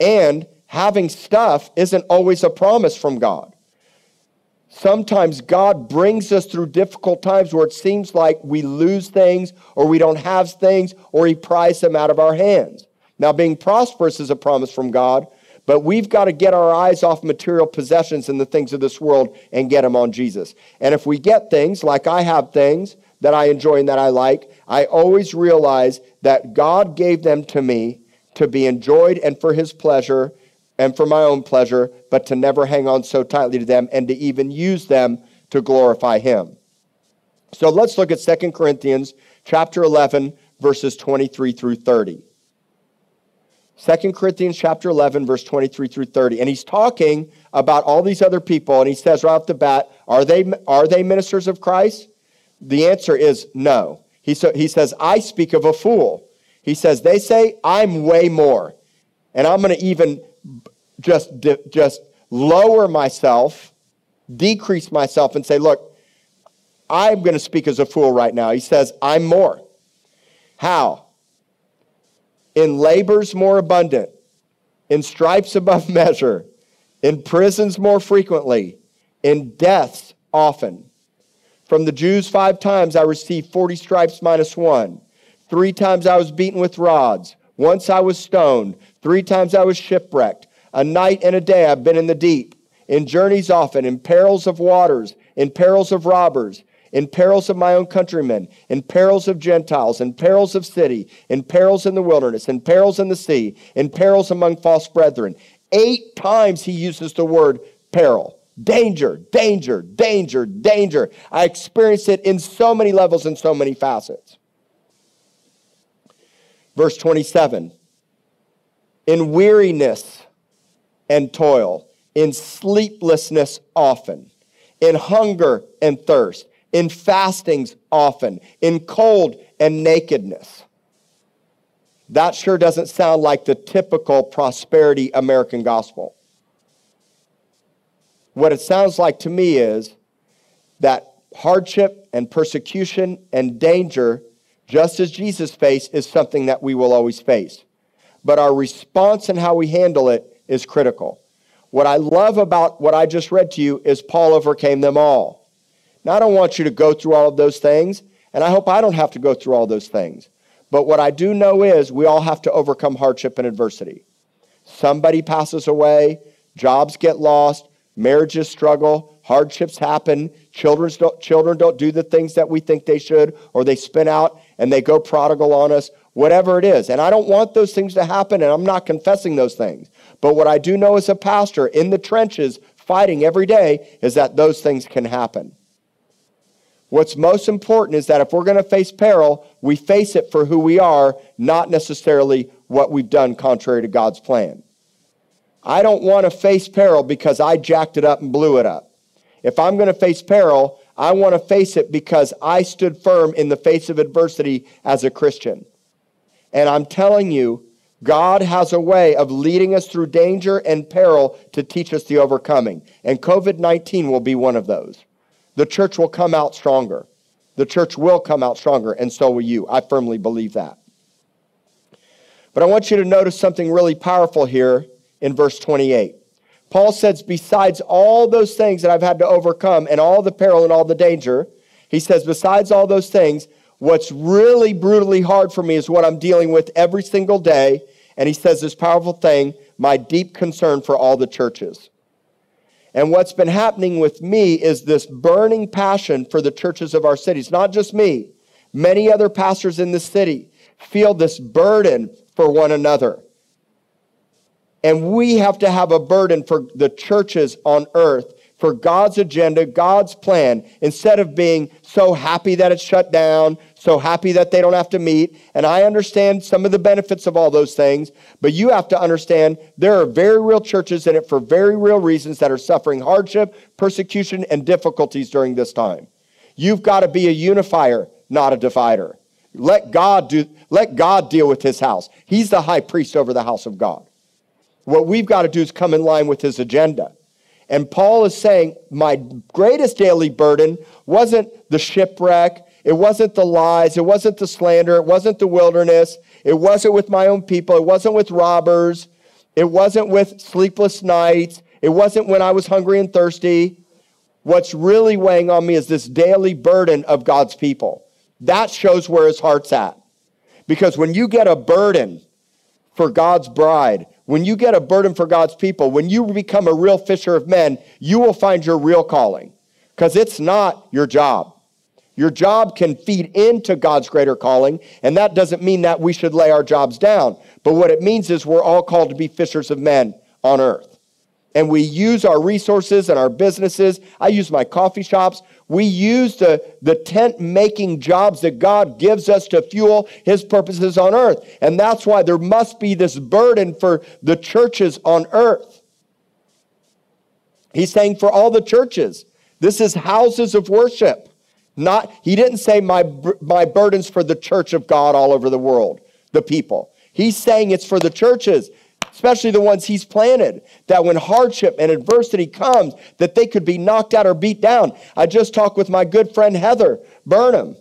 S1: And having stuff isn't always a promise from God. Sometimes God brings us through difficult times where it seems like we lose things or we don't have things or He pries them out of our hands. Now, being prosperous is a promise from God, but we've got to get our eyes off material possessions and the things of this world and get them on Jesus. And if we get things, like I have things that I enjoy and that I like, I always realize that God gave them to me to be enjoyed and for His pleasure and for my own pleasure, but to never hang on so tightly to them and to even use them to glorify him. So let's look at 2 Corinthians chapter 11 verses 23 through 30. 2 Corinthians chapter 11 verse 23 through 30 and he's talking about all these other people and he says right off the bat are they are they ministers of Christ? The answer is no. He, so, he says, I speak of a fool. He says, they say I'm way more. And I'm going to even just, just lower myself, decrease myself, and say, look, I'm going to speak as a fool right now. He says, I'm more. How? In labors more abundant, in stripes above measure, in prisons more frequently, in deaths often. From the Jews, five times I received 40 stripes minus one. Three times I was beaten with rods. Once I was stoned. Three times I was shipwrecked. A night and a day I've been in the deep, in journeys often, in perils of waters, in perils of robbers, in perils of my own countrymen, in perils of Gentiles, in perils of city, in perils in the wilderness, in perils in the sea, in perils among false brethren. Eight times he uses the word peril. Danger, danger, danger, danger. I experienced it in so many levels and so many facets. Verse 27 In weariness and toil, in sleeplessness often, in hunger and thirst, in fastings often, in cold and nakedness. That sure doesn't sound like the typical prosperity American gospel. What it sounds like to me is that hardship and persecution and danger, just as Jesus faced, is something that we will always face. But our response and how we handle it is critical. What I love about what I just read to you is Paul overcame them all. Now, I don't want you to go through all of those things, and I hope I don't have to go through all those things. But what I do know is we all have to overcome hardship and adversity. Somebody passes away, jobs get lost, marriages struggle, hardships happen, children don't, children don't do the things that we think they should, or they spin out and they go prodigal on us, whatever it is. And I don't want those things to happen, and I'm not confessing those things. But what I do know as a pastor in the trenches, fighting every day, is that those things can happen. What's most important is that if we're going to face peril, we face it for who we are, not necessarily what we've done contrary to God's plan. I don't want to face peril because I jacked it up and blew it up. If I'm going to face peril, I want to face it because I stood firm in the face of adversity as a Christian. And I'm telling you, God has a way of leading us through danger and peril to teach us the overcoming. And COVID 19 will be one of those. The church will come out stronger. The church will come out stronger, and so will you. I firmly believe that. But I want you to notice something really powerful here in verse 28. Paul says, besides all those things that I've had to overcome and all the peril and all the danger, he says, besides all those things, what's really brutally hard for me is what I'm dealing with every single day. And he says this powerful thing my deep concern for all the churches. And what's been happening with me is this burning passion for the churches of our cities, not just me. Many other pastors in the city feel this burden for one another. And we have to have a burden for the churches on earth, for God's agenda, God's plan, instead of being so happy that it's shut down, so happy that they don't have to meet. And I understand some of the benefits of all those things, but you have to understand there are very real churches in it for very real reasons that are suffering hardship, persecution, and difficulties during this time. You've got to be a unifier, not a divider. Let God do let God deal with his house. He's the high priest over the house of God. What we've got to do is come in line with his agenda. And Paul is saying, My greatest daily burden wasn't the shipwreck, it wasn't the lies, it wasn't the slander, it wasn't the wilderness, it wasn't with my own people, it wasn't with robbers, it wasn't with sleepless nights, it wasn't when I was hungry and thirsty. What's really weighing on me is this daily burden of God's people. That shows where his heart's at. Because when you get a burden for God's bride, when you get a burden for God's people, when you become a real fisher of men, you will find your real calling because it's not your job. Your job can feed into God's greater calling, and that doesn't mean that we should lay our jobs down. But what it means is we're all called to be fishers of men on earth. And we use our resources and our businesses. I use my coffee shops. We use the, the tent making jobs that God gives us to fuel his purposes on earth. And that's why there must be this burden for the churches on earth. He's saying for all the churches, this is houses of worship. Not, he didn't say my, my burdens for the church of God all over the world, the people. He's saying it's for the churches, especially the ones he's planted, that when hardship and adversity comes, that they could be knocked out or beat down. I just talked with my good friend Heather Burnham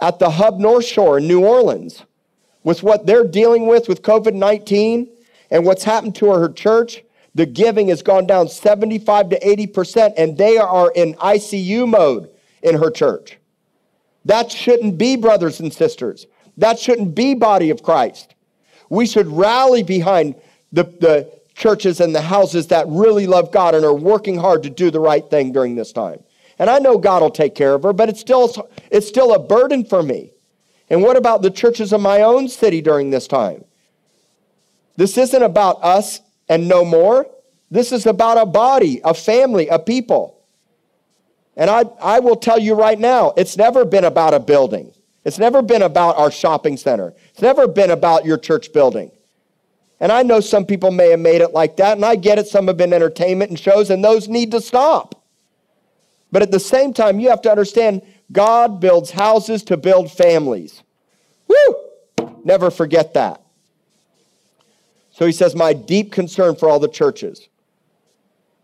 S1: at the Hub North Shore in New Orleans with what they're dealing with with COVID 19 and what's happened to her church. The giving has gone down 75 to 80%, and they are in ICU mode in her church. That shouldn't be, brothers and sisters. That shouldn't be, body of Christ. We should rally behind the, the churches and the houses that really love God and are working hard to do the right thing during this time. And I know God will take care of her, but it's still, it's still a burden for me. And what about the churches of my own city during this time? This isn't about us and no more. This is about a body, a family, a people. And I, I will tell you right now, it's never been about a building. It's never been about our shopping center. It's never been about your church building. And I know some people may have made it like that, and I get it. Some have been entertainment and shows, and those need to stop. But at the same time, you have to understand God builds houses to build families. Woo! Never forget that. So he says, My deep concern for all the churches.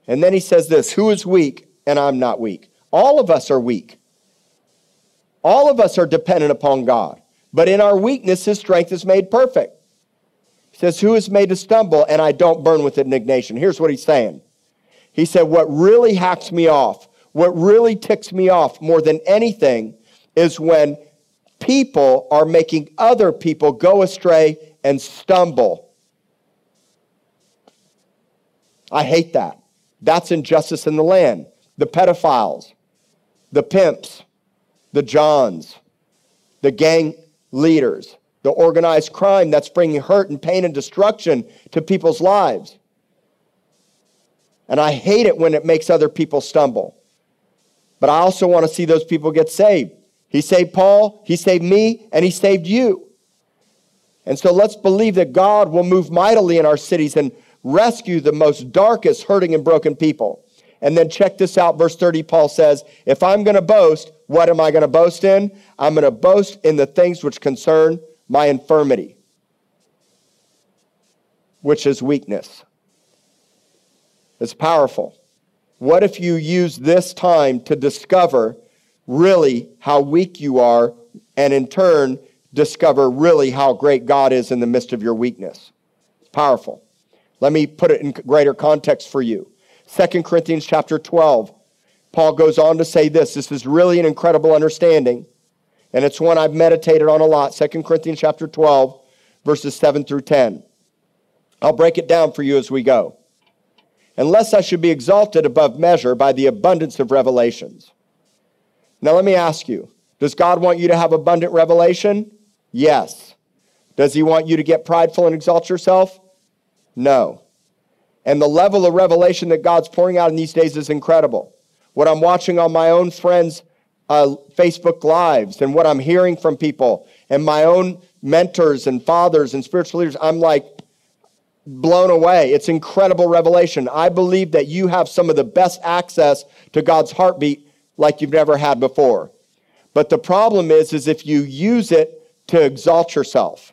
S1: And then he says this Who is weak and I'm not weak? All of us are weak. All of us are dependent upon God. But in our weakness, his strength is made perfect. He says, Who is made to stumble and I don't burn with indignation? Here's what he's saying. He said, What really hacks me off what really ticks me off more than anything is when people are making other people go astray and stumble. I hate that. That's injustice in the land. The pedophiles, the pimps, the Johns, the gang leaders, the organized crime that's bringing hurt and pain and destruction to people's lives. And I hate it when it makes other people stumble. But I also want to see those people get saved. He saved Paul, he saved me, and he saved you. And so let's believe that God will move mightily in our cities and rescue the most darkest, hurting, and broken people. And then check this out, verse 30, Paul says, If I'm going to boast, what am I going to boast in? I'm going to boast in the things which concern my infirmity, which is weakness. It's powerful. What if you use this time to discover really how weak you are and in turn discover really how great God is in the midst of your weakness? It's powerful. Let me put it in greater context for you. 2 Corinthians chapter 12. Paul goes on to say this. This is really an incredible understanding, and it's one I've meditated on a lot. 2 Corinthians chapter 12, verses 7 through 10. I'll break it down for you as we go unless I should be exalted above measure by the abundance of revelations. Now, let me ask you Does God want you to have abundant revelation? Yes. Does He want you to get prideful and exalt yourself? No. And the level of revelation that God's pouring out in these days is incredible. What I'm watching on my own friends' uh, Facebook Lives and what I'm hearing from people and my own mentors and fathers and spiritual leaders, I'm like, blown away. It's incredible revelation. I believe that you have some of the best access to God's heartbeat like you've never had before. But the problem is is if you use it to exalt yourself.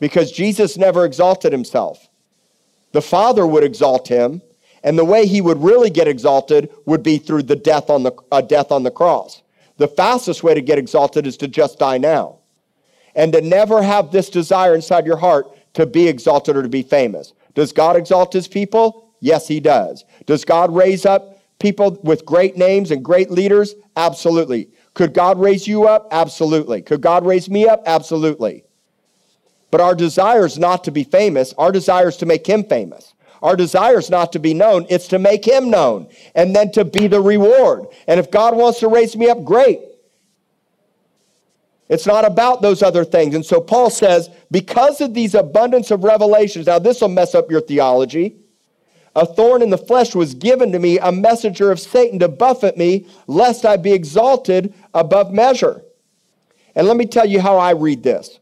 S1: Because Jesus never exalted himself. The Father would exalt him, and the way he would really get exalted would be through the death on the uh, death on the cross. The fastest way to get exalted is to just die now. And to never have this desire inside your heart to be exalted or to be famous. Does God exalt his people? Yes, he does. Does God raise up people with great names and great leaders? Absolutely. Could God raise you up? Absolutely. Could God raise me up? Absolutely. But our desire is not to be famous. Our desire is to make him famous. Our desire is not to be known, it's to make him known and then to be the reward. And if God wants to raise me up, great. It's not about those other things. And so Paul says, because of these abundance of revelations, now this will mess up your theology. A thorn in the flesh was given to me, a messenger of Satan to buffet me, lest I be exalted above measure. And let me tell you how I read this.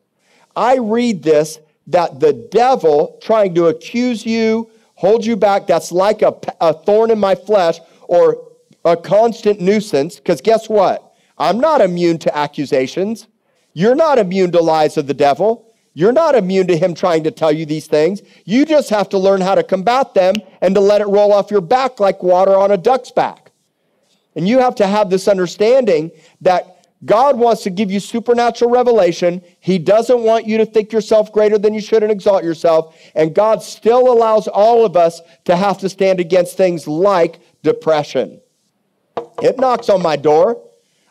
S1: I read this that the devil trying to accuse you, hold you back, that's like a, a thorn in my flesh or a constant nuisance, because guess what? I'm not immune to accusations. You're not immune to lies of the devil. You're not immune to him trying to tell you these things. You just have to learn how to combat them and to let it roll off your back like water on a duck's back. And you have to have this understanding that God wants to give you supernatural revelation. He doesn't want you to think yourself greater than you should and exalt yourself. And God still allows all of us to have to stand against things like depression. It knocks on my door.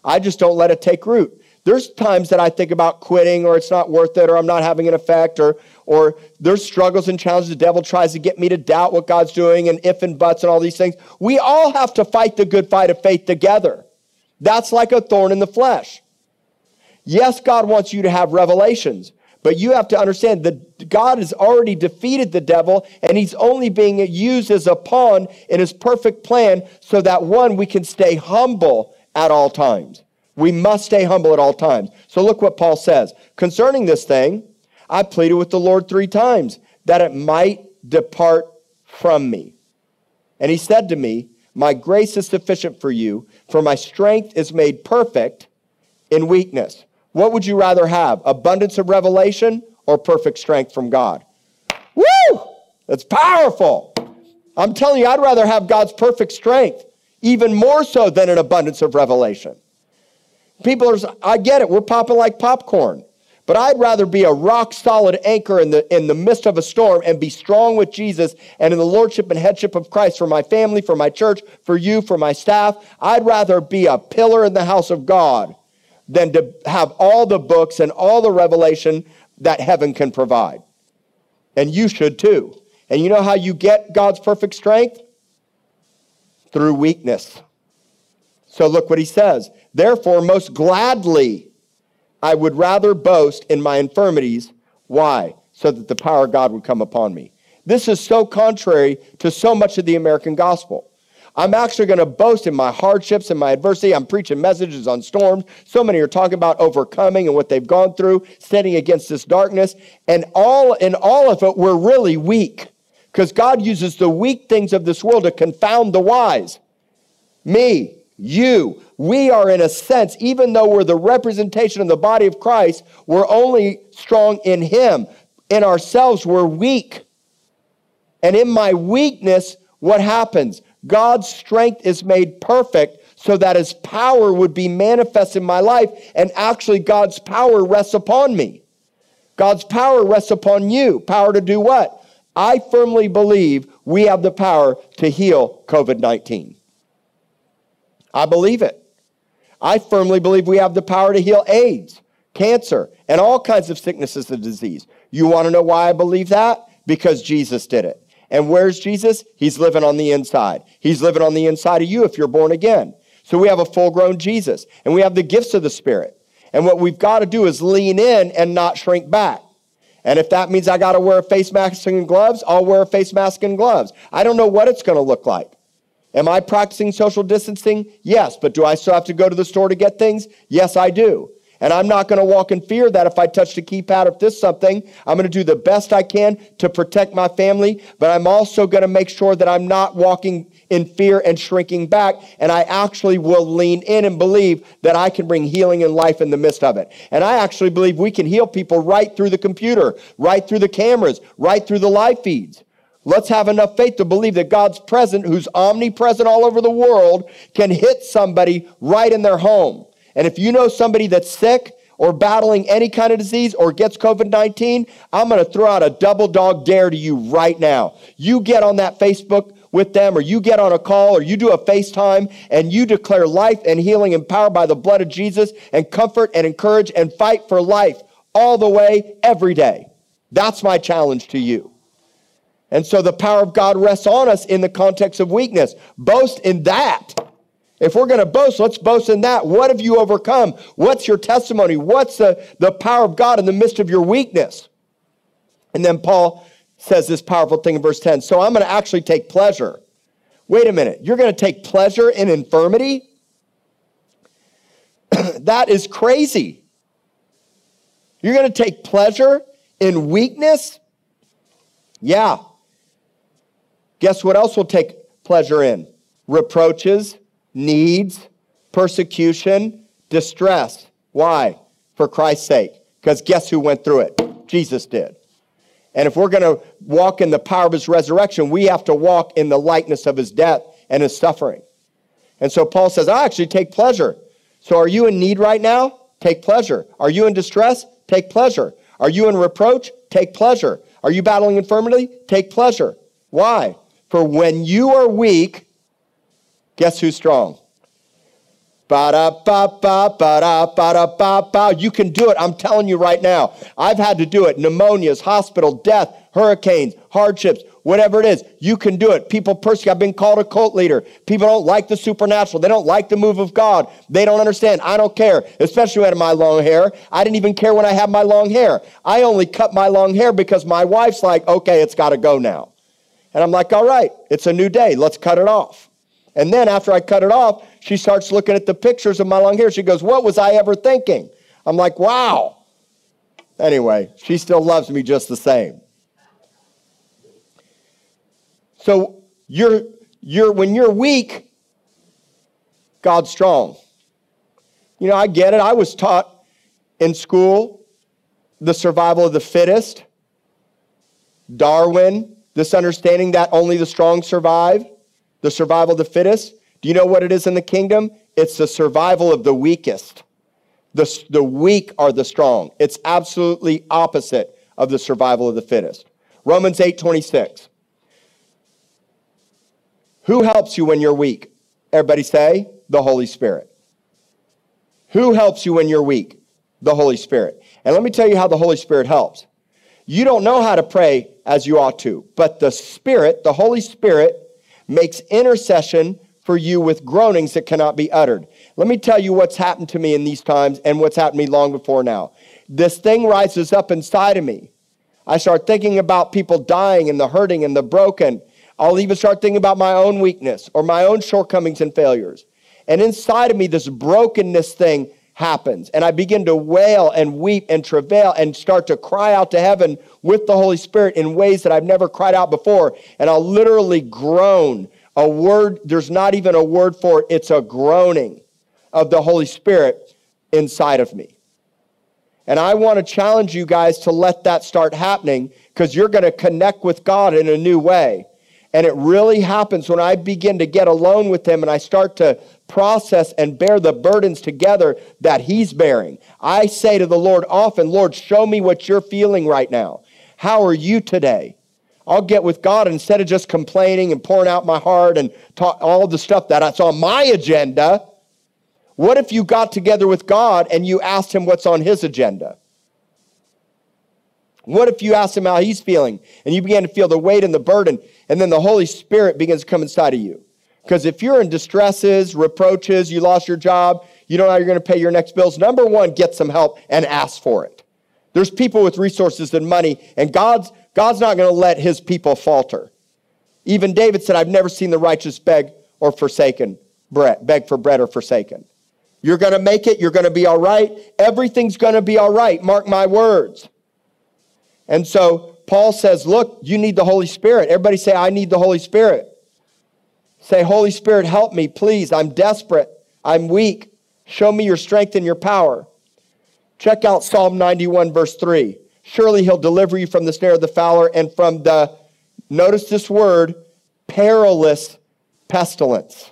S1: I just don't let it take root. There's times that I think about quitting or it's not worth it or I'm not having an effect or or there's struggles and challenges. The devil tries to get me to doubt what God's doing and if and buts and all these things. We all have to fight the good fight of faith together. That's like a thorn in the flesh. Yes, God wants you to have revelations, but you have to understand that God has already defeated the devil and he's only being used as a pawn in his perfect plan so that one, we can stay humble at all times. We must stay humble at all times. So look what Paul says. Concerning this thing, I pleaded with the Lord three times that it might depart from me. And he said to me, My grace is sufficient for you, for my strength is made perfect in weakness. What would you rather have? Abundance of revelation or perfect strength from God? Woo! That's powerful. I'm telling you, I'd rather have God's perfect strength, even more so than an abundance of revelation. People are, I get it, we're popping like popcorn. But I'd rather be a rock solid anchor in the, in the midst of a storm and be strong with Jesus and in the lordship and headship of Christ for my family, for my church, for you, for my staff. I'd rather be a pillar in the house of God than to have all the books and all the revelation that heaven can provide. And you should too. And you know how you get God's perfect strength? Through weakness. So look what he says. Therefore, most gladly, I would rather boast in my infirmities. Why? So that the power of God would come upon me. This is so contrary to so much of the American gospel. I'm actually going to boast in my hardships and my adversity. I'm preaching messages on storms. So many are talking about overcoming and what they've gone through, standing against this darkness. And all in all of it, we're really weak because God uses the weak things of this world to confound the wise. Me, you, we are in a sense, even though we're the representation of the body of Christ, we're only strong in Him. In ourselves, we're weak. And in my weakness, what happens? God's strength is made perfect so that His power would be manifest in my life. And actually, God's power rests upon me. God's power rests upon you. Power to do what? I firmly believe we have the power to heal COVID 19. I believe it. I firmly believe we have the power to heal AIDS, cancer, and all kinds of sicknesses and disease. You want to know why I believe that? Because Jesus did it. And where's Jesus? He's living on the inside. He's living on the inside of you if you're born again. So we have a full grown Jesus, and we have the gifts of the Spirit. And what we've got to do is lean in and not shrink back. And if that means I got to wear a face mask and gloves, I'll wear a face mask and gloves. I don't know what it's going to look like. Am I practicing social distancing? Yes. But do I still have to go to the store to get things? Yes, I do. And I'm not going to walk in fear that if I touch the keypad of this something, I'm going to do the best I can to protect my family. But I'm also going to make sure that I'm not walking in fear and shrinking back. And I actually will lean in and believe that I can bring healing and life in the midst of it. And I actually believe we can heal people right through the computer, right through the cameras, right through the live feeds. Let's have enough faith to believe that God's present, who's omnipresent all over the world, can hit somebody right in their home. And if you know somebody that's sick or battling any kind of disease or gets COVID 19, I'm going to throw out a double dog dare to you right now. You get on that Facebook with them, or you get on a call, or you do a FaceTime, and you declare life and healing and power by the blood of Jesus, and comfort and encourage and fight for life all the way, every day. That's my challenge to you. And so the power of God rests on us in the context of weakness. Boast in that. If we're going to boast, let's boast in that. What have you overcome? What's your testimony? What's the, the power of God in the midst of your weakness? And then Paul says this powerful thing in verse 10. So I'm going to actually take pleasure. Wait a minute. You're going to take pleasure in infirmity? that is crazy. You're going to take pleasure in weakness? Yeah. Guess what else we'll take pleasure in? Reproaches, needs, persecution, distress. Why? For Christ's sake. Because guess who went through it? Jesus did. And if we're going to walk in the power of his resurrection, we have to walk in the likeness of his death and his suffering. And so Paul says, I actually take pleasure. So are you in need right now? Take pleasure. Are you in distress? Take pleasure. Are you in reproach? Take pleasure. Are you battling infirmity? Take pleasure. Why? For when you are weak, guess who's strong? Ba-da-ba-ba-ba-da-ba-da-ba-ba. You can do it. I'm telling you right now. I've had to do it. Pneumonias, hospital, death, hurricanes, hardships, whatever it is. You can do it. People persecute. I've been called a cult leader. People don't like the supernatural. They don't like the move of God. They don't understand. I don't care, especially when I had my long hair. I didn't even care when I had my long hair. I only cut my long hair because my wife's like, okay, it's got to go now. And I'm like, all right, it's a new day. Let's cut it off. And then after I cut it off, she starts looking at the pictures of my long hair. She goes, What was I ever thinking? I'm like, Wow. Anyway, she still loves me just the same. So you're, you're, when you're weak, God's strong. You know, I get it. I was taught in school the survival of the fittest, Darwin, this understanding that only the strong survive the survival of the fittest. Do you know what it is in the kingdom? It's the survival of the weakest. The, the weak are the strong. It's absolutely opposite of the survival of the fittest. Romans 8 26. Who helps you when you're weak? Everybody say, the Holy Spirit. Who helps you when you're weak? The Holy Spirit. And let me tell you how the Holy Spirit helps. You don't know how to pray as you ought to, but the Spirit, the Holy Spirit, makes intercession for you with groanings that cannot be uttered. Let me tell you what's happened to me in these times and what's happened to me long before now. This thing rises up inside of me. I start thinking about people dying and the hurting and the broken. I'll even start thinking about my own weakness or my own shortcomings and failures. And inside of me, this brokenness thing happens. And I begin to wail and weep and travail and start to cry out to heaven with the Holy Spirit in ways that I've never cried out before. And I'll literally groan. A word, there's not even a word for it, it's a groaning of the Holy Spirit inside of me. And I want to challenge you guys to let that start happening because you're going to connect with God in a new way. And it really happens when I begin to get alone with Him and I start to process and bear the burdens together that He's bearing. I say to the Lord often, Lord, show me what you're feeling right now. How are you today? I'll get with God instead of just complaining and pouring out my heart and talk, all the stuff that's on my agenda. What if you got together with God and you asked Him what's on His agenda? What if you asked him how he's feeling and you began to feel the weight and the burden, and then the Holy Spirit begins to come inside of you? Because if you're in distresses, reproaches, you lost your job, you don't know how you're going to pay your next bills, number one, get some help and ask for it. There's people with resources and money, and God's, God's not going to let his people falter. Even David said, I've never seen the righteous beg or forsaken, bread, beg for bread or forsaken. You're going to make it. You're going to be all right. Everything's going to be all right. Mark my words. And so Paul says, Look, you need the Holy Spirit. Everybody say, I need the Holy Spirit. Say, Holy Spirit, help me, please. I'm desperate. I'm weak. Show me your strength and your power. Check out Psalm 91, verse 3. Surely he'll deliver you from the snare of the fowler and from the, notice this word, perilous pestilence.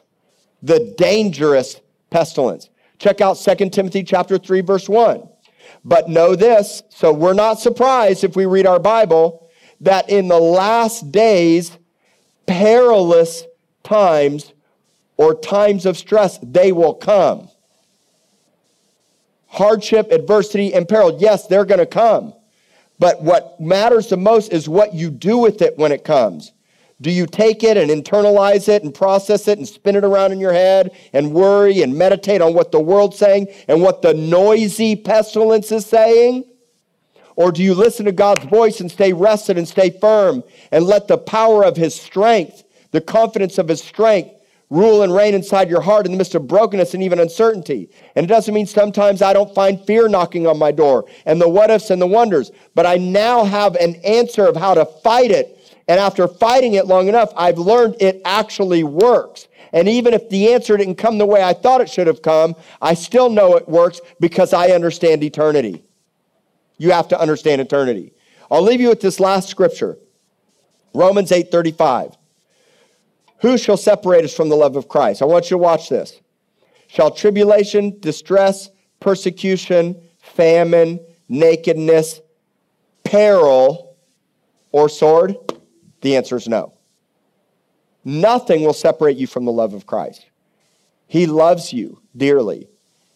S1: The dangerous pestilence. Check out 2 Timothy chapter 3, verse 1. But know this, so we're not surprised if we read our Bible, that in the last days, perilous times or times of stress, they will come. Hardship, adversity, and peril, yes, they're going to come. But what matters the most is what you do with it when it comes. Do you take it and internalize it and process it and spin it around in your head and worry and meditate on what the world's saying and what the noisy pestilence is saying? Or do you listen to God's voice and stay rested and stay firm and let the power of His strength, the confidence of His strength, rule and reign inside your heart in the midst of brokenness and even uncertainty? And it doesn't mean sometimes I don't find fear knocking on my door and the what ifs and the wonders, but I now have an answer of how to fight it and after fighting it long enough, I've learned it actually works. And even if the answer didn't come the way I thought it should have come, I still know it works because I understand eternity. You have to understand eternity. I'll leave you with this last scripture. Romans 8:35. Who shall separate us from the love of Christ? I want you to watch this. Shall tribulation, distress, persecution, famine, nakedness, peril, or sword? The answer is no. Nothing will separate you from the love of Christ. He loves you dearly,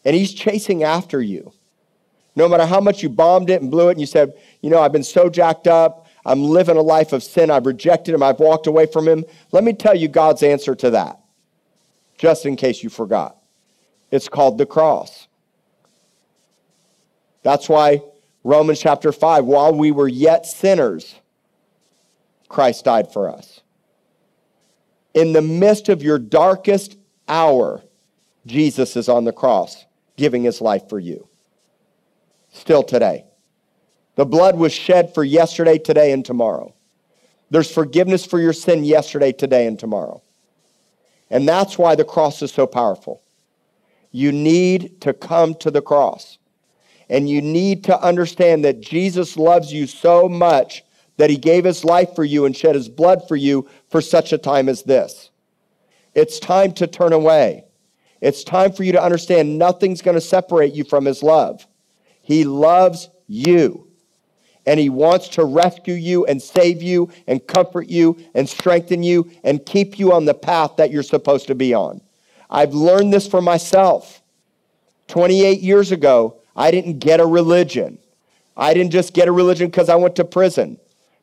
S1: and He's chasing after you. No matter how much you bombed it and blew it, and you said, You know, I've been so jacked up, I'm living a life of sin. I've rejected him. I've walked away from him. Let me tell you God's answer to that, just in case you forgot. It's called the cross. That's why Romans chapter 5, while we were yet sinners, Christ died for us. In the midst of your darkest hour, Jesus is on the cross giving his life for you. Still today. The blood was shed for yesterday, today, and tomorrow. There's forgiveness for your sin yesterday, today, and tomorrow. And that's why the cross is so powerful. You need to come to the cross. And you need to understand that Jesus loves you so much that he gave his life for you and shed his blood for you for such a time as this. It's time to turn away. It's time for you to understand nothing's going to separate you from his love. He loves you and He wants to rescue you and save you and comfort you and strengthen you and keep you on the path that you're supposed to be on. I've learned this for myself. 28 years ago, I didn't get a religion. I didn't just get a religion because I went to prison.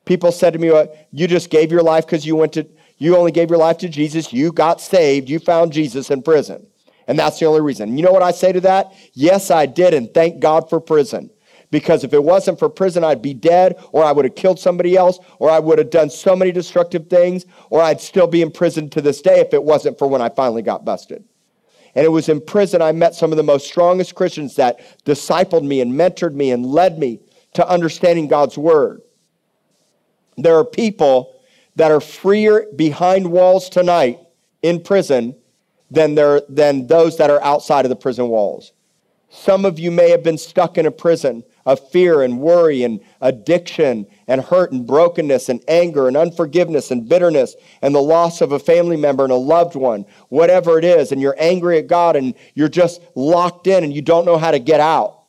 S1: People said to me, well, You just gave your life because you went to, you only gave your life to Jesus. You got saved. You found Jesus in prison. And that's the only reason. You know what I say to that? Yes, I did. And thank God for prison because if it wasn't for prison, I'd be dead, or I would have killed somebody else, or I would have done so many destructive things, or I'd still be in prison to this day if it wasn't for when I finally got busted. And it was in prison I met some of the most strongest Christians that discipled me and mentored me and led me to understanding God's word. There are people that are freer behind walls tonight in prison than, there, than those that are outside of the prison walls. Some of you may have been stuck in a prison of fear and worry and addiction and hurt and brokenness and anger and unforgiveness and bitterness and the loss of a family member and a loved one, whatever it is, and you're angry at God and you're just locked in and you don't know how to get out.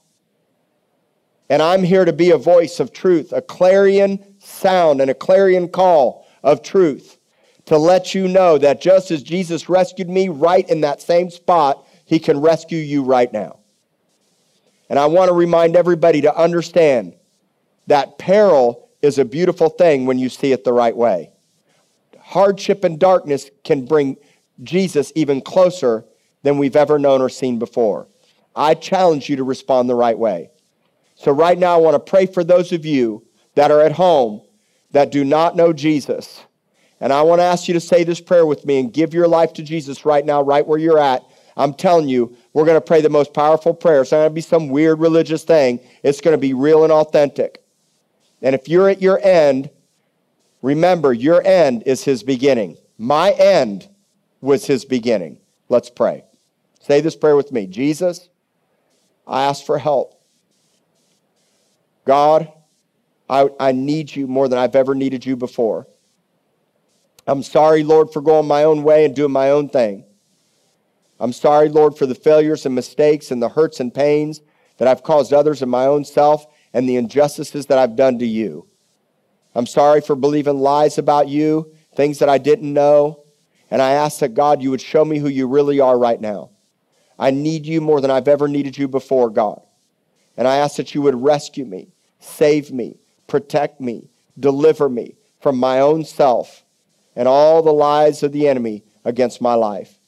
S1: And I'm here to be a voice of truth, a clarion sound and a clarion call of truth to let you know that just as Jesus rescued me right in that same spot, he can rescue you right now. And I want to remind everybody to understand that peril is a beautiful thing when you see it the right way. Hardship and darkness can bring Jesus even closer than we've ever known or seen before. I challenge you to respond the right way. So, right now, I want to pray for those of you that are at home that do not know Jesus. And I want to ask you to say this prayer with me and give your life to Jesus right now, right where you're at. I'm telling you, we're going to pray the most powerful prayer. It's not going to be some weird religious thing. It's going to be real and authentic. And if you're at your end, remember, your end is his beginning. My end was his beginning. Let's pray. Say this prayer with me Jesus, I ask for help. God, I, I need you more than I've ever needed you before. I'm sorry, Lord, for going my own way and doing my own thing. I'm sorry, Lord, for the failures and mistakes and the hurts and pains that I've caused others and my own self and the injustices that I've done to you. I'm sorry for believing lies about you, things that I didn't know. And I ask that God, you would show me who you really are right now. I need you more than I've ever needed you before, God. And I ask that you would rescue me, save me, protect me, deliver me from my own self and all the lies of the enemy against my life.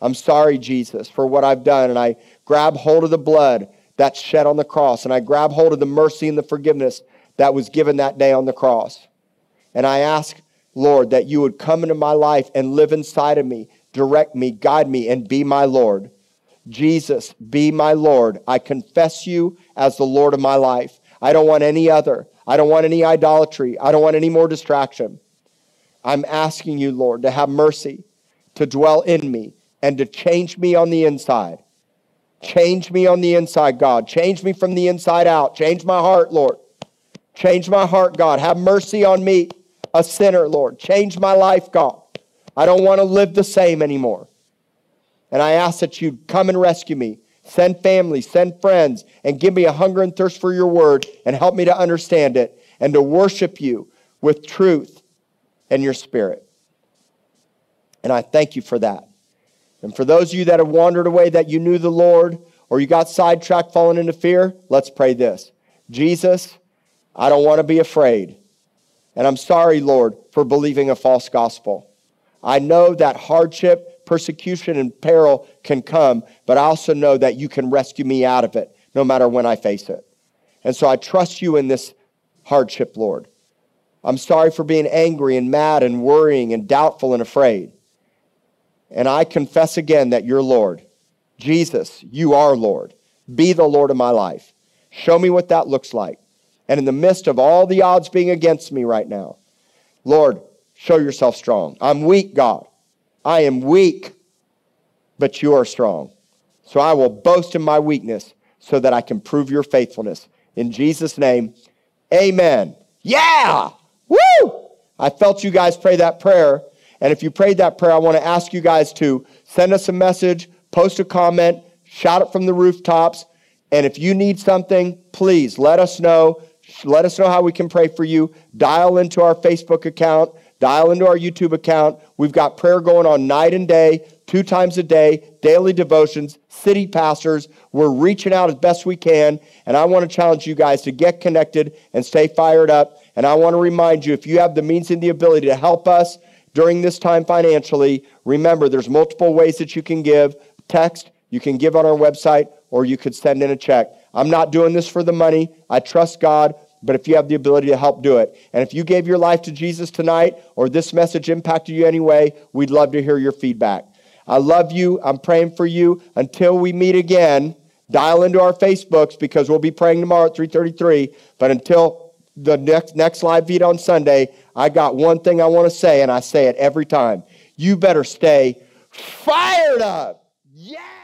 S1: I'm sorry, Jesus, for what I've done. And I grab hold of the blood that's shed on the cross. And I grab hold of the mercy and the forgiveness that was given that day on the cross. And I ask, Lord, that you would come into my life and live inside of me, direct me, guide me, and be my Lord. Jesus, be my Lord. I confess you as the Lord of my life. I don't want any other. I don't want any idolatry. I don't want any more distraction. I'm asking you, Lord, to have mercy to dwell in me and to change me on the inside. Change me on the inside, God. Change me from the inside out. Change my heart, Lord. Change my heart, God. Have mercy on me, a sinner, Lord. Change my life, God. I don't want to live the same anymore. And I ask that you come and rescue me. Send family, send friends, and give me a hunger and thirst for your word and help me to understand it and to worship you with truth and your spirit. And I thank you for that. And for those of you that have wandered away, that you knew the Lord, or you got sidetracked, falling into fear, let's pray this Jesus, I don't want to be afraid. And I'm sorry, Lord, for believing a false gospel. I know that hardship, persecution, and peril can come, but I also know that you can rescue me out of it no matter when I face it. And so I trust you in this hardship, Lord. I'm sorry for being angry and mad and worrying and doubtful and afraid. And I confess again that you're Lord. Jesus, you are Lord. Be the Lord of my life. Show me what that looks like. And in the midst of all the odds being against me right now, Lord, show yourself strong. I'm weak, God. I am weak, but you are strong. So I will boast in my weakness so that I can prove your faithfulness. In Jesus' name, amen. Yeah! Woo! I felt you guys pray that prayer. And if you prayed that prayer, I want to ask you guys to send us a message, post a comment, shout it from the rooftops. And if you need something, please let us know. Let us know how we can pray for you. Dial into our Facebook account, dial into our YouTube account. We've got prayer going on night and day, two times a day, daily devotions, city pastors. We're reaching out as best we can. And I want to challenge you guys to get connected and stay fired up. And I want to remind you if you have the means and the ability to help us, during this time financially, remember there's multiple ways that you can give. Text, you can give on our website, or you could send in a check. I'm not doing this for the money. I trust God, but if you have the ability to help do it. And if you gave your life to Jesus tonight or this message impacted you anyway, we'd love to hear your feedback. I love you. I'm praying for you. Until we meet again, dial into our Facebooks because we'll be praying tomorrow at 3:33. But until the next, next live feed on Sunday, I got one thing I want to say, and I say it every time. You better stay fired up. Yeah!